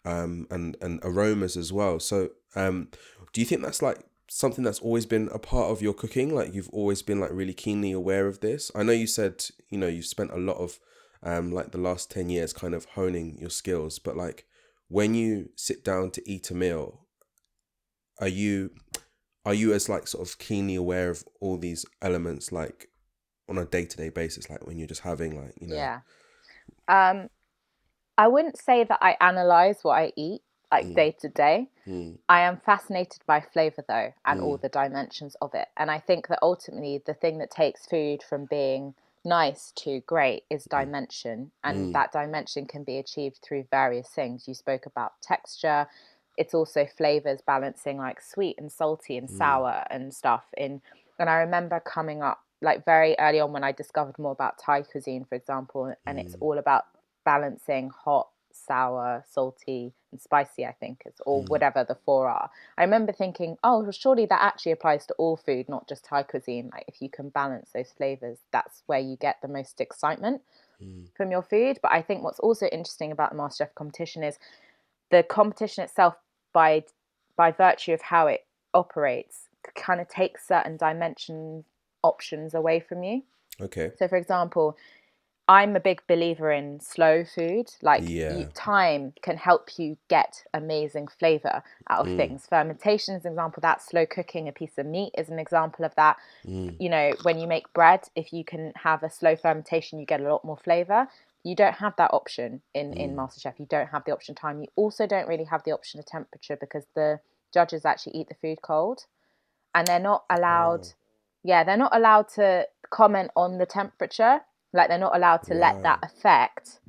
um and and aromas as well. So um, do you think that's like something that's always been a part of your cooking? Like you've always been like really keenly aware of this. I know you said you know you've spent a lot of um like the last ten years kind of honing your skills, but like when you sit down to eat a meal, are you are you as like sort of keenly aware of all these elements like on a day to day basis, like when you're just having like you know Yeah. Um, I wouldn't say that I analyze what I eat like Mm. day to day. Mm, I am fascinated by flavor though, and all the dimensions of it. And I think that ultimately the thing that takes food from being nice to great is mm-hmm. dimension, and Mm. that dimension can be achieved through various things. You spoke about texture. It's also flavors balancing like sweet and salty and mm. sour and stuff in and I remember coming up like very early on when I discovered more about Thai cuisine, for example, and it's mm. all about balancing hot, sour, salty, and spicy, I think, it's or mm. whatever the four are. I remember thinking, oh, well, surely that actually applies to all food, not just Thai cuisine. Like if you can balance those flavors, that's where you get the most excitement mm. from your food. But I think what's also interesting about the MasterChef competition is the competition itself by by virtue of how it operates kind of takes certain dimension options away from you okay. so for example i'm a big believer in slow food like Yeah. you, time can help you get amazing flavor out Mm. of things. Fermentation is an example of that. Slow cooking a piece of meat is an example of that. Mm. you know when you make bread if you can have a slow fermentation you get a lot more flavor. You don't have that option in Mm. in masterchef. You don't have the option time. You also don't really have the option of temperature because the judges actually eat the food cold. And they're not allowed yeah they're not allowed to comment on the temperature like they're not allowed to let that affect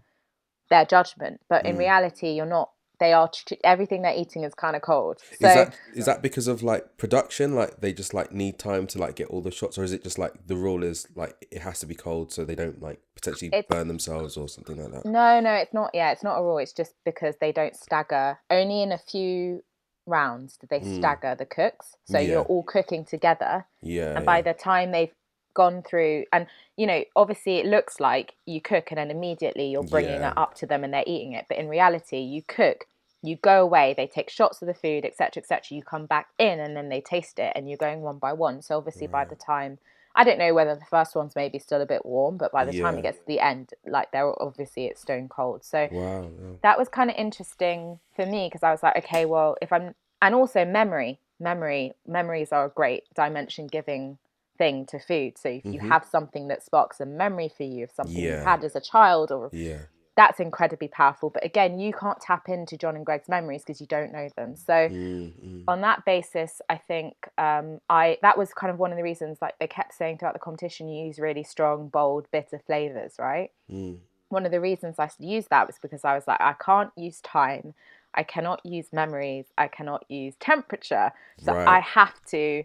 their judgment but in mm. reality you're not they are everything they're eating is kind of cold so is that is that because of like production like they just like need time to like get all the shots or is it just like the rule is like it has to be cold so they don't like potentially burn themselves or something like that No, no, it's not. Yeah, it's not a rule. It's just because they don't stagger. Only in a few rounds do they mm. stagger the cooks. So Yeah. you're all cooking together, yeah and by yeah. the time they've gone through, and you know, obviously it looks like you cook and then immediately you're bringing Yeah. it up to them and they're eating it. But in reality, you cook. You go away, they take shots of the food, etc., etc. You come back in, and then they taste it, and you're going one by one. So obviously, by the time I don't know whether the first one's maybe still a bit warm, but by the time it gets to the end, like they're obviously it's stone cold. So wow yeah. that was kind of interesting for me because I was like, okay, well, if I'm, and also memory. memory memories are a great dimension giving thing to food. So if you Mhm. have something that sparks a memory for you of something you had as a child or Yeah. that's incredibly powerful. But again, you can't tap into John and Gregg's memories because you don't know them. So Mm, mm. on that basis, I think um, I that was kind of one of the reasons. Like they kept saying throughout the competition, you use really strong, bold, bitter flavors, right? Mm. One of the reasons I used that was because I was like, I can't use time, I cannot use memories, I cannot use temperature, so Right. I have to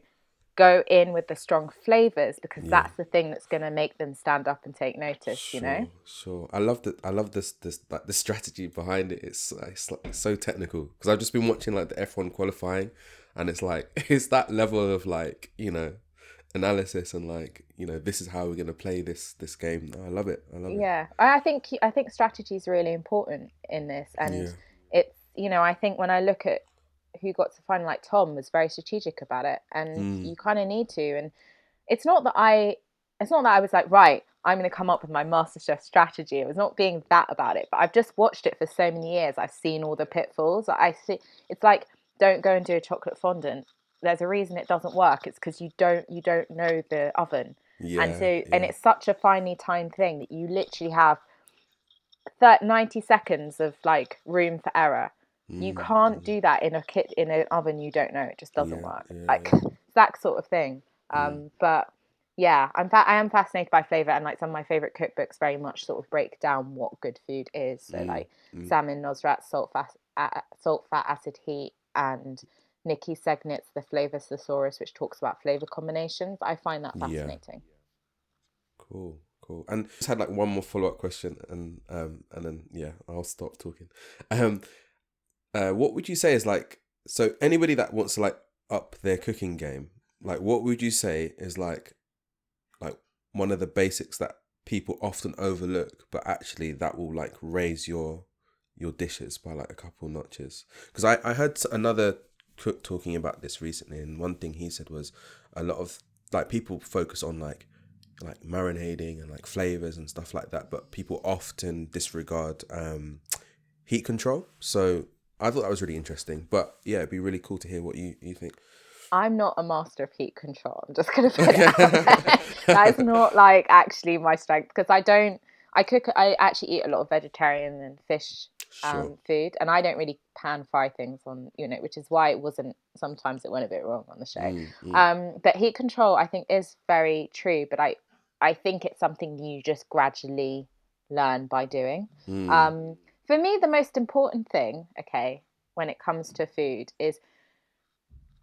go in with the strong flavors because Yeah. that's the thing that's going to make them stand up and take notice. You know. Sure. I love that. I love this. This like the strategy behind it. It's it's, like, so technical because I've just been watching like the F one qualifying, and it's like <laughs> it's that level of like you know analysis and like you know this is how we're gonna play this this game. I love it. I love it. yeah i I think i think strategy is really important in this and Yeah. it's you know i think when i look at who got to final like tom was very strategic about it and Mm. you kind of need to and it's not that i it's not that i was like right i'm going to come up with my masterchef strategy. It was not being that about it but i've just watched it for so many years. I've seen all the pitfalls. I see it's like don't go and do a chocolate fondant. There's a reason it doesn't work. It's because you don't you don't know the oven. Yeah. and so and it's such a finely timed thing that you literally have thir 90 seconds of like room for error you Mm, can't mm. do that in a kit in an oven you don't know it just doesn't Yeah, work yeah, like yeah. <laughs> that sort of thing Mm. um but yeah i'm fa- i am fascinated by flavor and like some of my favorite cookbooks very much sort of break down what good food is so Mm, like mm. Samin Nosrat salt fat salt fat acid heat and Niki Segnit's The Flavor Thesaurus, which talks about flavor combinations. I find that fascinating. Cool, cool. And just had like one more follow up question, and um, and then yeah, I'll stop talking. Um, uh, what would you say is like so anybody that wants to like up their cooking game, like what would you say is like, like one of the basics that people often overlook, but actually that will like raise your your dishes by like a couple notches. Because I I heard another cook talking about this recently, and one thing he said was a lot of like people focus on like like marinating and like flavors and stuff like that, but people often disregard um, heat control. So I thought that was really interesting. But yeah, it'd be really cool to hear what you, you think. I'm not a master of heat control. I'm just gonna put it out there. <laughs> That's not like actually my strength because I don't. I cook. I actually eat a lot of vegetarian and fish um, Sure. food, and I don't really pan fry things on you know, which is why it wasn't. Sometimes it went a bit wrong on the show. Mm, mm, Um, but heat control, I think, is very true. But I, I think it's something you just gradually learn by doing. mm. Um, for me, the most important thing, okay, when it comes to food is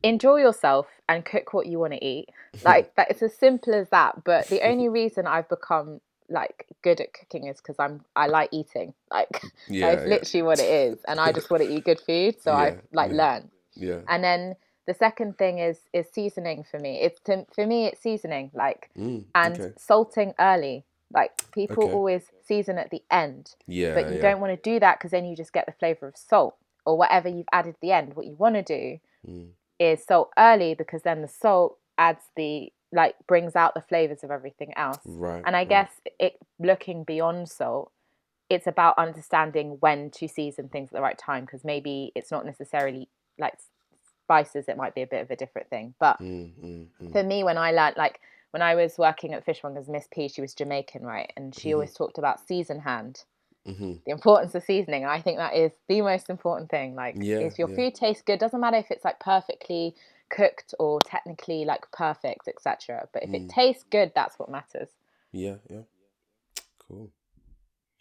enjoy yourself and cook what you want to eat. <laughs> Like that, it's as simple as that. But the <laughs> only reason I've become like good at cooking is because I'm I like eating. <laughs> Like yeah, that's yeah, literally what it is, and I just want to eat good food. So Yeah, I've like yeah. learned. yeah. And then the second thing is is seasoning for me. It's to, for me it's seasoning like Mm, and okay. salting early. Like people Okay. always season at the end yeah, but you yeah. don't want to do that because then you just get the flavor of salt or whatever you've added at the end. What you want to do Mm, is salt early because then the salt adds the like brings out the flavors of everything else. right. And I right. guess it looking beyond salt, it's about understanding when to season things at the right time because maybe it's not necessarily like spices. It might be a bit of a different thing, but Mm, mm, mm. for me when i learned like when i was working at fishmongers miss p she was jamaican right and she Mhm. always talked about season hand Mhm. the importance of seasoning and i think that is the most important thing like Yeah, if your yeah. food tastes good doesn't matter if it's like perfectly cooked or technically like perfect etc but if Mm. it tastes good that's what matters Yeah, yeah. Cool.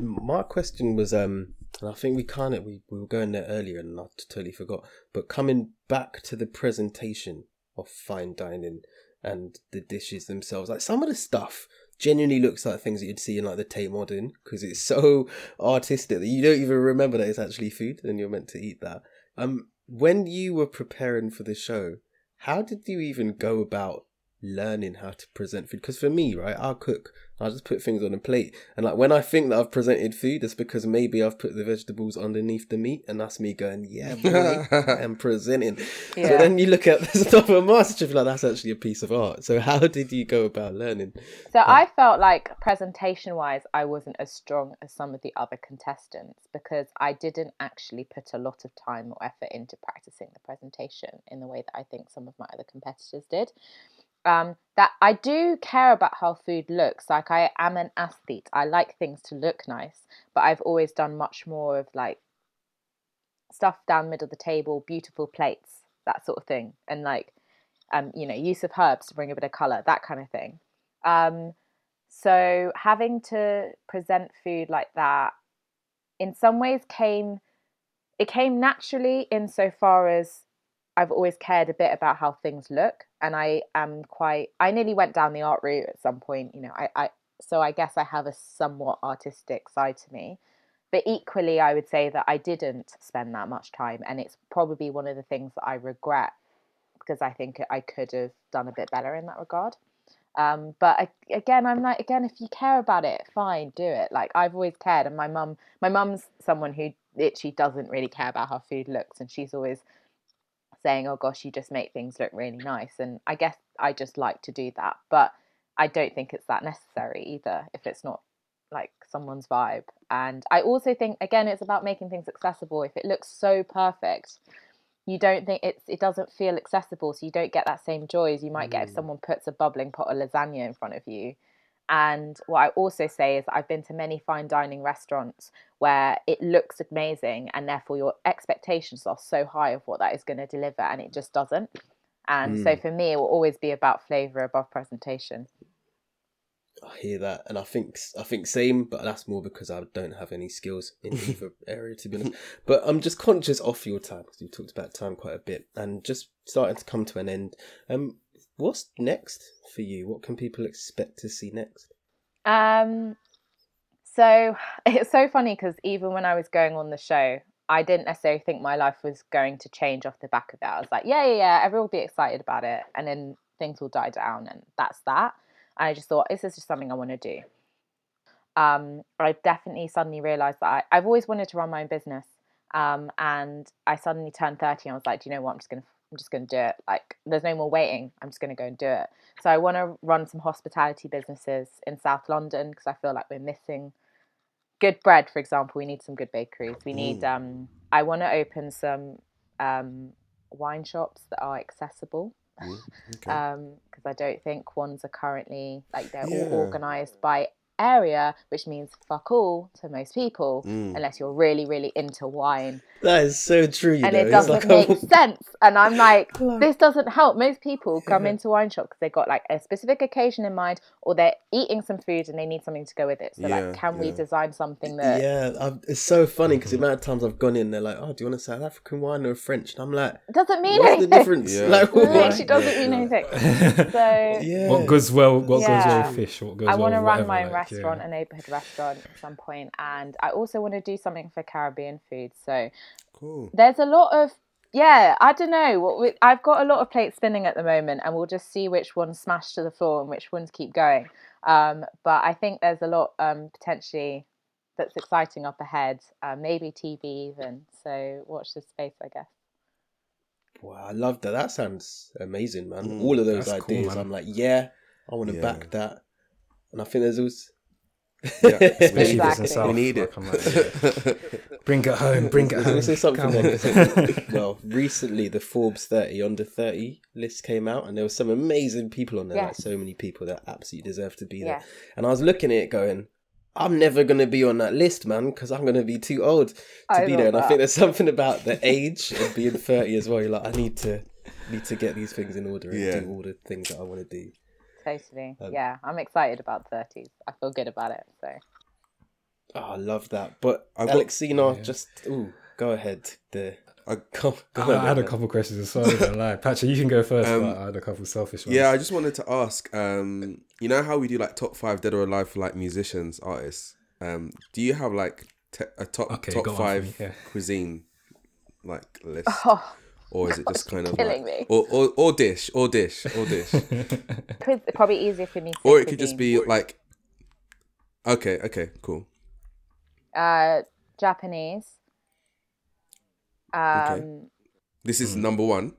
My question was, um, and I think we kind of we, we were going there earlier, and I totally forgot. But coming back to the presentation of fine dining and the dishes themselves, like some of the stuff genuinely looks like things that you'd see in like the Tate Modern because it's so <laughs> artistic that you don't even remember that it's actually food and you're meant to eat that. Um, when you were preparing for the show, how did you even go about learning how to present food? Because for me, right, I'll cook. I'll just put things on a plate, and like when I think that I've presented food, it's because maybe I've put the vegetables underneath the meat, and that's me going, "Yeah, boy, <laughs> I'm presenting." So Yeah. then you look at <laughs> the stuff on MasterChef, like that's actually a piece of art. So how did you go about learning? So I felt like presentation wise, I wasn't as strong as some of the other contestants because I didn't actually put a lot of time or effort into practicing the presentation in the way that I think some of my other competitors did. Um, that I do care about how food looks. Like I am an aesthete. I like things to look nice, but I've always done much more of like stuff down middle of the table, beautiful plates, that sort of thing, and like um, you know, use of herbs to bring a bit of color, that kind of thing. Um, so having to present food like that, in some ways, came it came naturally insofar as I've always cared a bit about how things look, and I am quite. I nearly went down the art route at some point. You know, I, I so I guess I have a somewhat artistic side to me, but equally, I would say that I didn't spend that much time, and it's probably one of the things that I regret because I think I could have done a bit better in that regard. Um, but I, again, I'm like, again, if you care about it, fine, do it. Like I've always cared, and my mum, my mum's someone who literally doesn't really care about how food looks, and she's always saying, "Oh gosh, you just make things look really nice." And I guess I just like to do that, but I don't think it's that necessary either if it's not like someone's vibe. And I also think again, it's about making things accessible. If it looks so perfect, you don't think it's it doesn't feel accessible so you don't get that same joy as you might get if mm. someone puts a bubbling pot of lasagna in front of you and what i also say is i've been to many fine dining restaurants where it looks amazing and therefore your expectations are so high of what that is going to deliver and it just doesn't and so for me it will always be about flavor above presentation I hear that, and I think I think same, but that's more because I don't have any skills in <laughs> either area to be honest. But I'm just conscious of your time because you talked about time quite a bit, and just starting to come to an end. Um, what's next for you? What can people expect to see next? Um, so <laughs> it's so funny because even when I was going on the show, I didn't necessarily think my life was going to change off the back of it. I was like, yeah, yeah, yeah, everyone will be excited about it, and then things will die down, and that's that. And I just thought, this is just something I want to do. Um, I definitely suddenly realized that I, I've always wanted to run my own business. Um, and I suddenly turned 30 and I was like, do you know what? I'm just going to, I'm just going to do it. Like, there's no more waiting. I'm just going to go and do it. So I want to run some hospitality businesses in South London because I feel like we're missing good bread, for example. We need some good bakeries. We need, um, I want to open some um, wine shops that are accessible <laughs> Okay. um because i don't think ones are currently like they're Yeah. all organized by area which means fuck all to most people Mm. unless you're really really into wine That is so true. You and know, it doesn't like make a- sense and i'm <laughs> like this doesn't help most people <laughs> come into wine shop because they've got like a specific occasion in mind or they're eating some food and they need something to go with it so Yeah, like can we design something that Yeah, I've, it's so funny because the amount of times I've gone in, they're like, "Oh, do you want a South African wine or a French?" And I'm like, doesn't mean "What's the anything difference?" Yeah. Like, It why? literally doesn't mean anything <laughs> so Yeah. What goes well? What goes well with fish? What goes I well want to with run my own like, yeah. restaurant, a neighborhood restaurant at some point, and I also want to do something for Caribbean food. So Cool. there's a lot of yeah, I don't know. What we, I've got a lot of plates spinning at the moment, and we'll just see which ones smash to the floor and which ones keep going. Um, but I think there's a lot um, potentially that's exciting up ahead. Uh, maybe TV even. So watch this space, I guess. Wow, I love that. That sounds amazing, man. Mm, All of those that's cool, ideas. I'm like, yeah, I want to Yeah. back that. And I think there's also Yeah, <laughs> Especially Exactly. if in South, We need it. Like, yeah. <laughs> Bring it home. Bring it home. also something Come there. on. 'cause, <laughs> well, recently the Forbes 30 under 30 list came out, and there were some amazing people on there. Like so many people that absolutely deserve to be there. Yes. And I was looking at it, going, "I'm never gonna be on that list, man, because I'm gonna be too old to I be there." And I think there's something about the age of being 30 as well. You're like, I need to need to get these things in order and Yeah. do all the things that I want to do. Totally. Um, yeah, I'm excited about 30s. I feel good about it. So Oh, I love that. But I've got- Alexina, just ooh, go ahead. The I- go, go I, I had a couple questions as well. I don't lie. Patrick, you can go first. Um, but I had a couple selfish ones. Yeah, I just wanted to ask. Um, you know how we do like top five dead or alive for like musicians, artists. Um, do you have like te- a top Okay, top go on for five me, yeah. cuisine like list? oh, or is it just kind of killing like, me. or, or or dish, or dish, or dish, <laughs> Could- probably easier for me. Or say it could just be like, okay, okay, cool. uh, Japanese. Um, Okay. This is number one.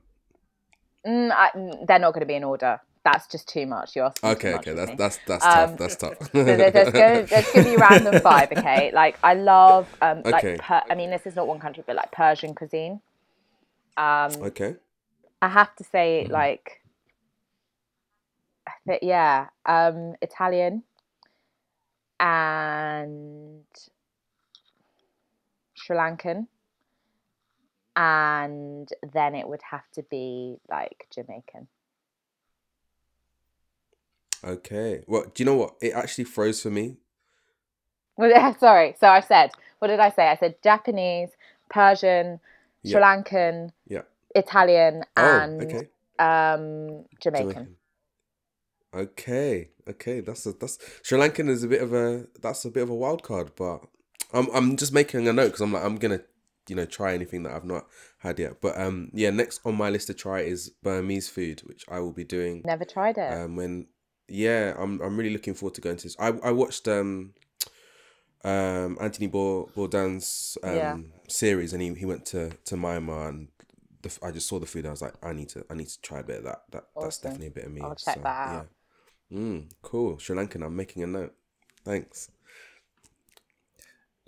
mm, I, mm, they're not going to be in order. That's just too much. You're asking Okay, too much okay, that's me. that's that's Um, tough. That's tough. So there- there's going there's going to be <laughs> random five. Okay, like I love um like per, I mean this is not one country, but like Persian cuisine. Um, okay. I have to say Mm-hmm. like, I thi- yeah, um, Italian and Sri Lankan, and then it would have to be like Jamaican. Okay. Well, do you know what? It actually froze for me. Well, <laughs> sorry. So I said, what did I say? I said Japanese, Persian, Sri. Lankan, Yeah. Italian, Oh, and okay. um, Jamaican. Jamaican. Okay, okay, that's a, that's Sri Lankan is a bit of a that's a bit of a wild card, but I'm I'm just making a note because I'm like I'm gonna you know try anything that I've not had yet. But um yeah, next on my list to try is Burmese food, which I will be doing Never tried it. um when yeah I'm I'm really looking forward to going to this. I I watched um um Anthony Bour- Bourdain's um Yeah. series and he, he went to to Myanmar and the, f- I just saw the food. I was like, I need to, I need to try a bit of that. That that's definitely a bit of me. I'll check that out. Yeah. Mm, cool. Sri Lankan. I'm making a note. Thanks.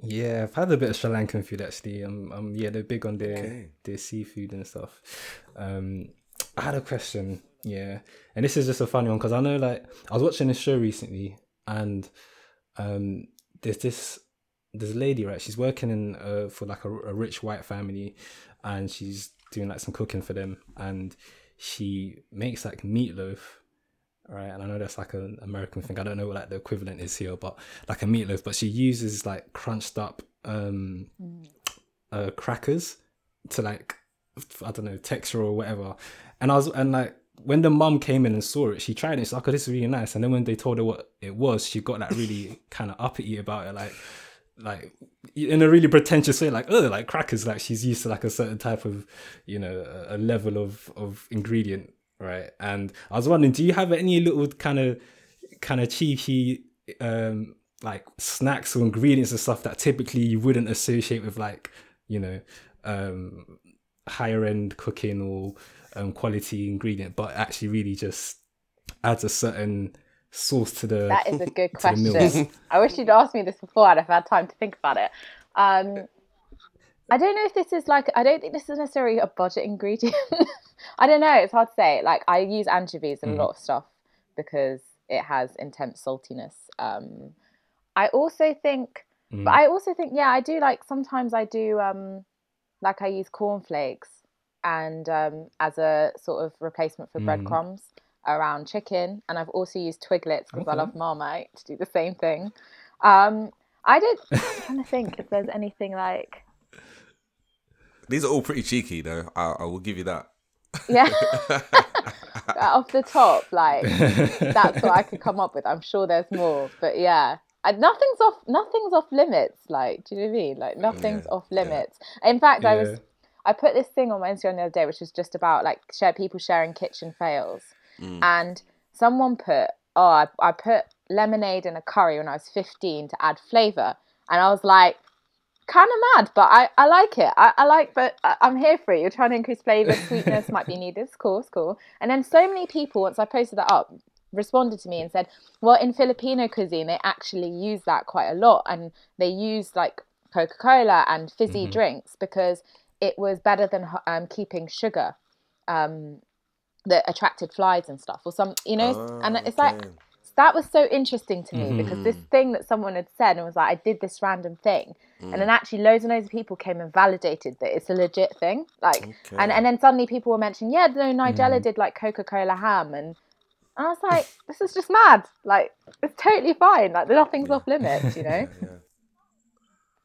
Yeah, I've had a bit of Sri Lankan food actually. Um, um, yeah, they're big on their Okay. their seafood and stuff. Um, I had a question, yeah, and this is just a funny one because I know like I was watching a show recently, and um, there's this this lady right. She's working in uh, for like a, a rich white family, and she's doing like some cooking for them, and she makes like meatloaf right? And I know that's like an American thing. I don't know what like the equivalent is here, but like a meatloaf. But she uses like crunched up um uh crackers to like I don't know texture or whatever. And I was and like when the mum came in and saw it, she tried it. She's like, "Oh, this is really nice." And then when they told her what it was, she got like really <laughs> kind of uppity about it, like like in a really pretentious way, like oh, like crackers. Like she's used to like a certain type of you know a, a level of of ingredient, right? And I was wondering, do you have any little kind of kind of cheeky um like snacks or ingredients and stuff that typically you wouldn't associate with like you know um higher end cooking or um, quality ingredient, but actually really just adds a certain sauce to the That is a good <laughs> to the meals. question. <laughs> I wish you'd asked me this before. I'd have had time to think about it. Um, I don't know if this is like. I don't think this is necessarily a budget ingredient. <laughs> I don't know. It's hard to say. Like I use anchovies in a lot of stuff because it has intense saltiness. Um, I also think, but I also think, yeah, I do like. Sometimes I do. Um, like I use cornflakes and um, as a sort of replacement for breadcrumbs around chicken, and I've also used twiglets because I love Marmite to do the same thing. Um, I don't. <laughs> I'm trying to think if there's anything like These are all pretty cheeky, though. I, I will give you that. yeah <laughs> off the top like that's what I could come up with. I'm sure there's more, but yeah. I, nothing's off nothing's off limits like do you know what I mean like nothing's Yeah, off limits in fact I was I put this thing on my Instagram the other day, which was just about like share people sharing kitchen fails, mm. and someone put, "Oh, I, I put lemonade in a curry when I was fifteen to add flavor," and I was like, kind of mad, but I, I like it. I, I like, but I, I'm here for it. You're trying to increase flavor, sweetness might be <laughs> needed. It's cool, it's cool. And then so many people, once I posted that up, responded to me and said, well, in Filipino cuisine, they actually use that quite a lot, and they use like Coca Cola and fizzy drinks because it was better than um, keeping sugar um, that attracted flies and stuff, or some, you know. and it's like that was so interesting to me because this thing that someone had said and was like, I did this random thing. And then actually loads and loads of people came and validated that it's a legit thing. Like and, and then suddenly people were mentioning, yeah, no, Nigella did like Coca Cola ham and and I was like, this is just mad. Like it's totally fine. Like nothing's off limits, you know? <laughs> yeah.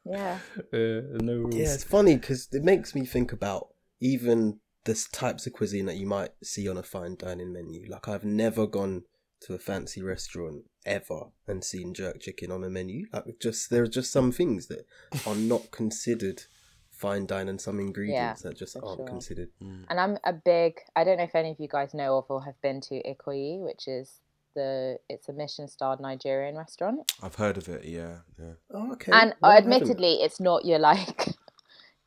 Yeah. Uh, no rules. Yeah, it's funny because it makes me think about even the types of cuisine that you might see on a fine dining menu. Like I've never gone to a fancy restaurant ever and seen jerk chicken on a menu. Like just there are just some things that are not considered fine dine and some ingredients that just aren't sure. considered. Mm. And I'm a big. I don't know if any of you guys know of or have been to Ikoyi, which is the. It's a Michelin starred Nigerian restaurant, I've heard of it. Yeah, yeah. Oh, okay. and Well, I haven't- admittedly, it's not your like. <laughs>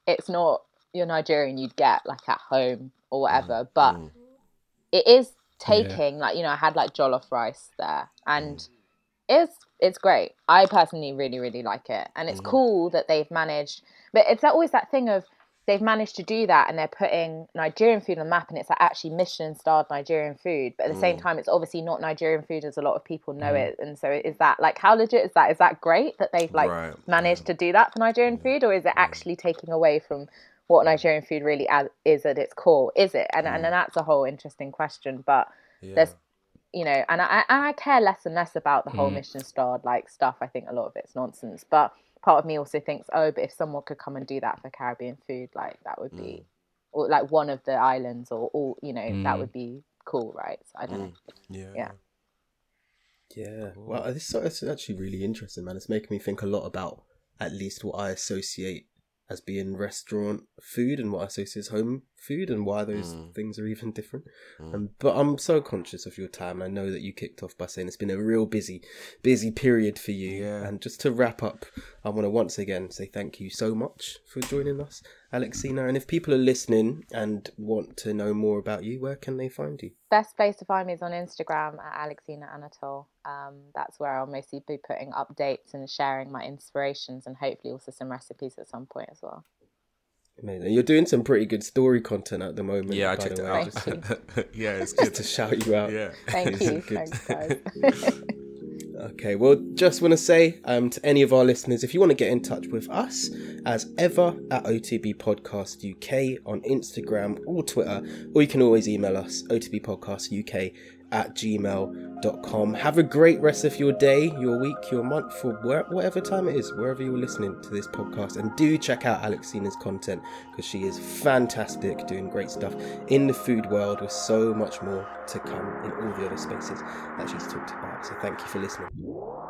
It's not your Nigerian you'd get like at home or mm, whatever, but Mm. it is taking like you know I had like jollof rice there, and mm. it's it's great. I personally really really like it, and it's mm-hmm. cool that they've managed. But it's always that thing of they've managed to do that, and they're putting Nigerian food on the map, and it's like actually Michelin starred Nigerian food. But at the same mm. time, it's obviously not Nigerian food as a lot of people know mm. it, and so is that like how legit is that? Is that great that they've like Right, managed to do that for Nigerian mm-hmm. food, or is it mm-hmm. actually taking away from what mm. Nigerian food really is at its core? Is it? And and that's a whole interesting question, but yeah. there's you know and I and I care less and less about the Mm. whole Michelin starred like stuff. I think a lot of it's nonsense. But part of me also thinks, oh, but if someone could come and do that for Caribbean food, like that would Mm. be or like one of the islands or all you know, that would be cool, right? So I don't know. yeah. yeah. Yeah. Well, this is actually really interesting, man. It's making me think a lot about at least what I associate as being restaurant food and what I associate as home food and why those things are even different. Um, but I'm so conscious of your time. I know that you kicked off by saying it's been a real busy, busy period for you. Yeah. And just to wrap up, I want to once again say thank you so much for joining us, Alexina. And if people are listening and want to know more about you, where can they find you? Best place to find me is on Instagram at Alexina Anatole. Um, that's where I'll mostly be putting updates and sharing my inspirations and hopefully also some recipes at some point as well. Amazing. You're doing some pretty good story content at the moment. Yeah, I checked it way, out. just <laughs> <laughs> yeah, it's just good. to shout you out. Yeah. Thank <laughs> you. Thanks, guys. Okay, well, just want to say um, to any of our listeners, if you want to get in touch with us, as ever at OTB Podcast UK on Instagram or Twitter, or you can always email us otbpodcastuk at gmail.com. Have a great rest of your day, your week, your month, or where, whatever time it is, wherever you're listening to this podcast. And do check out Alexina's content because she is fantastic, doing great stuff in the food world with so much more to come in all the other spaces that she's talked about. So thank you for listening.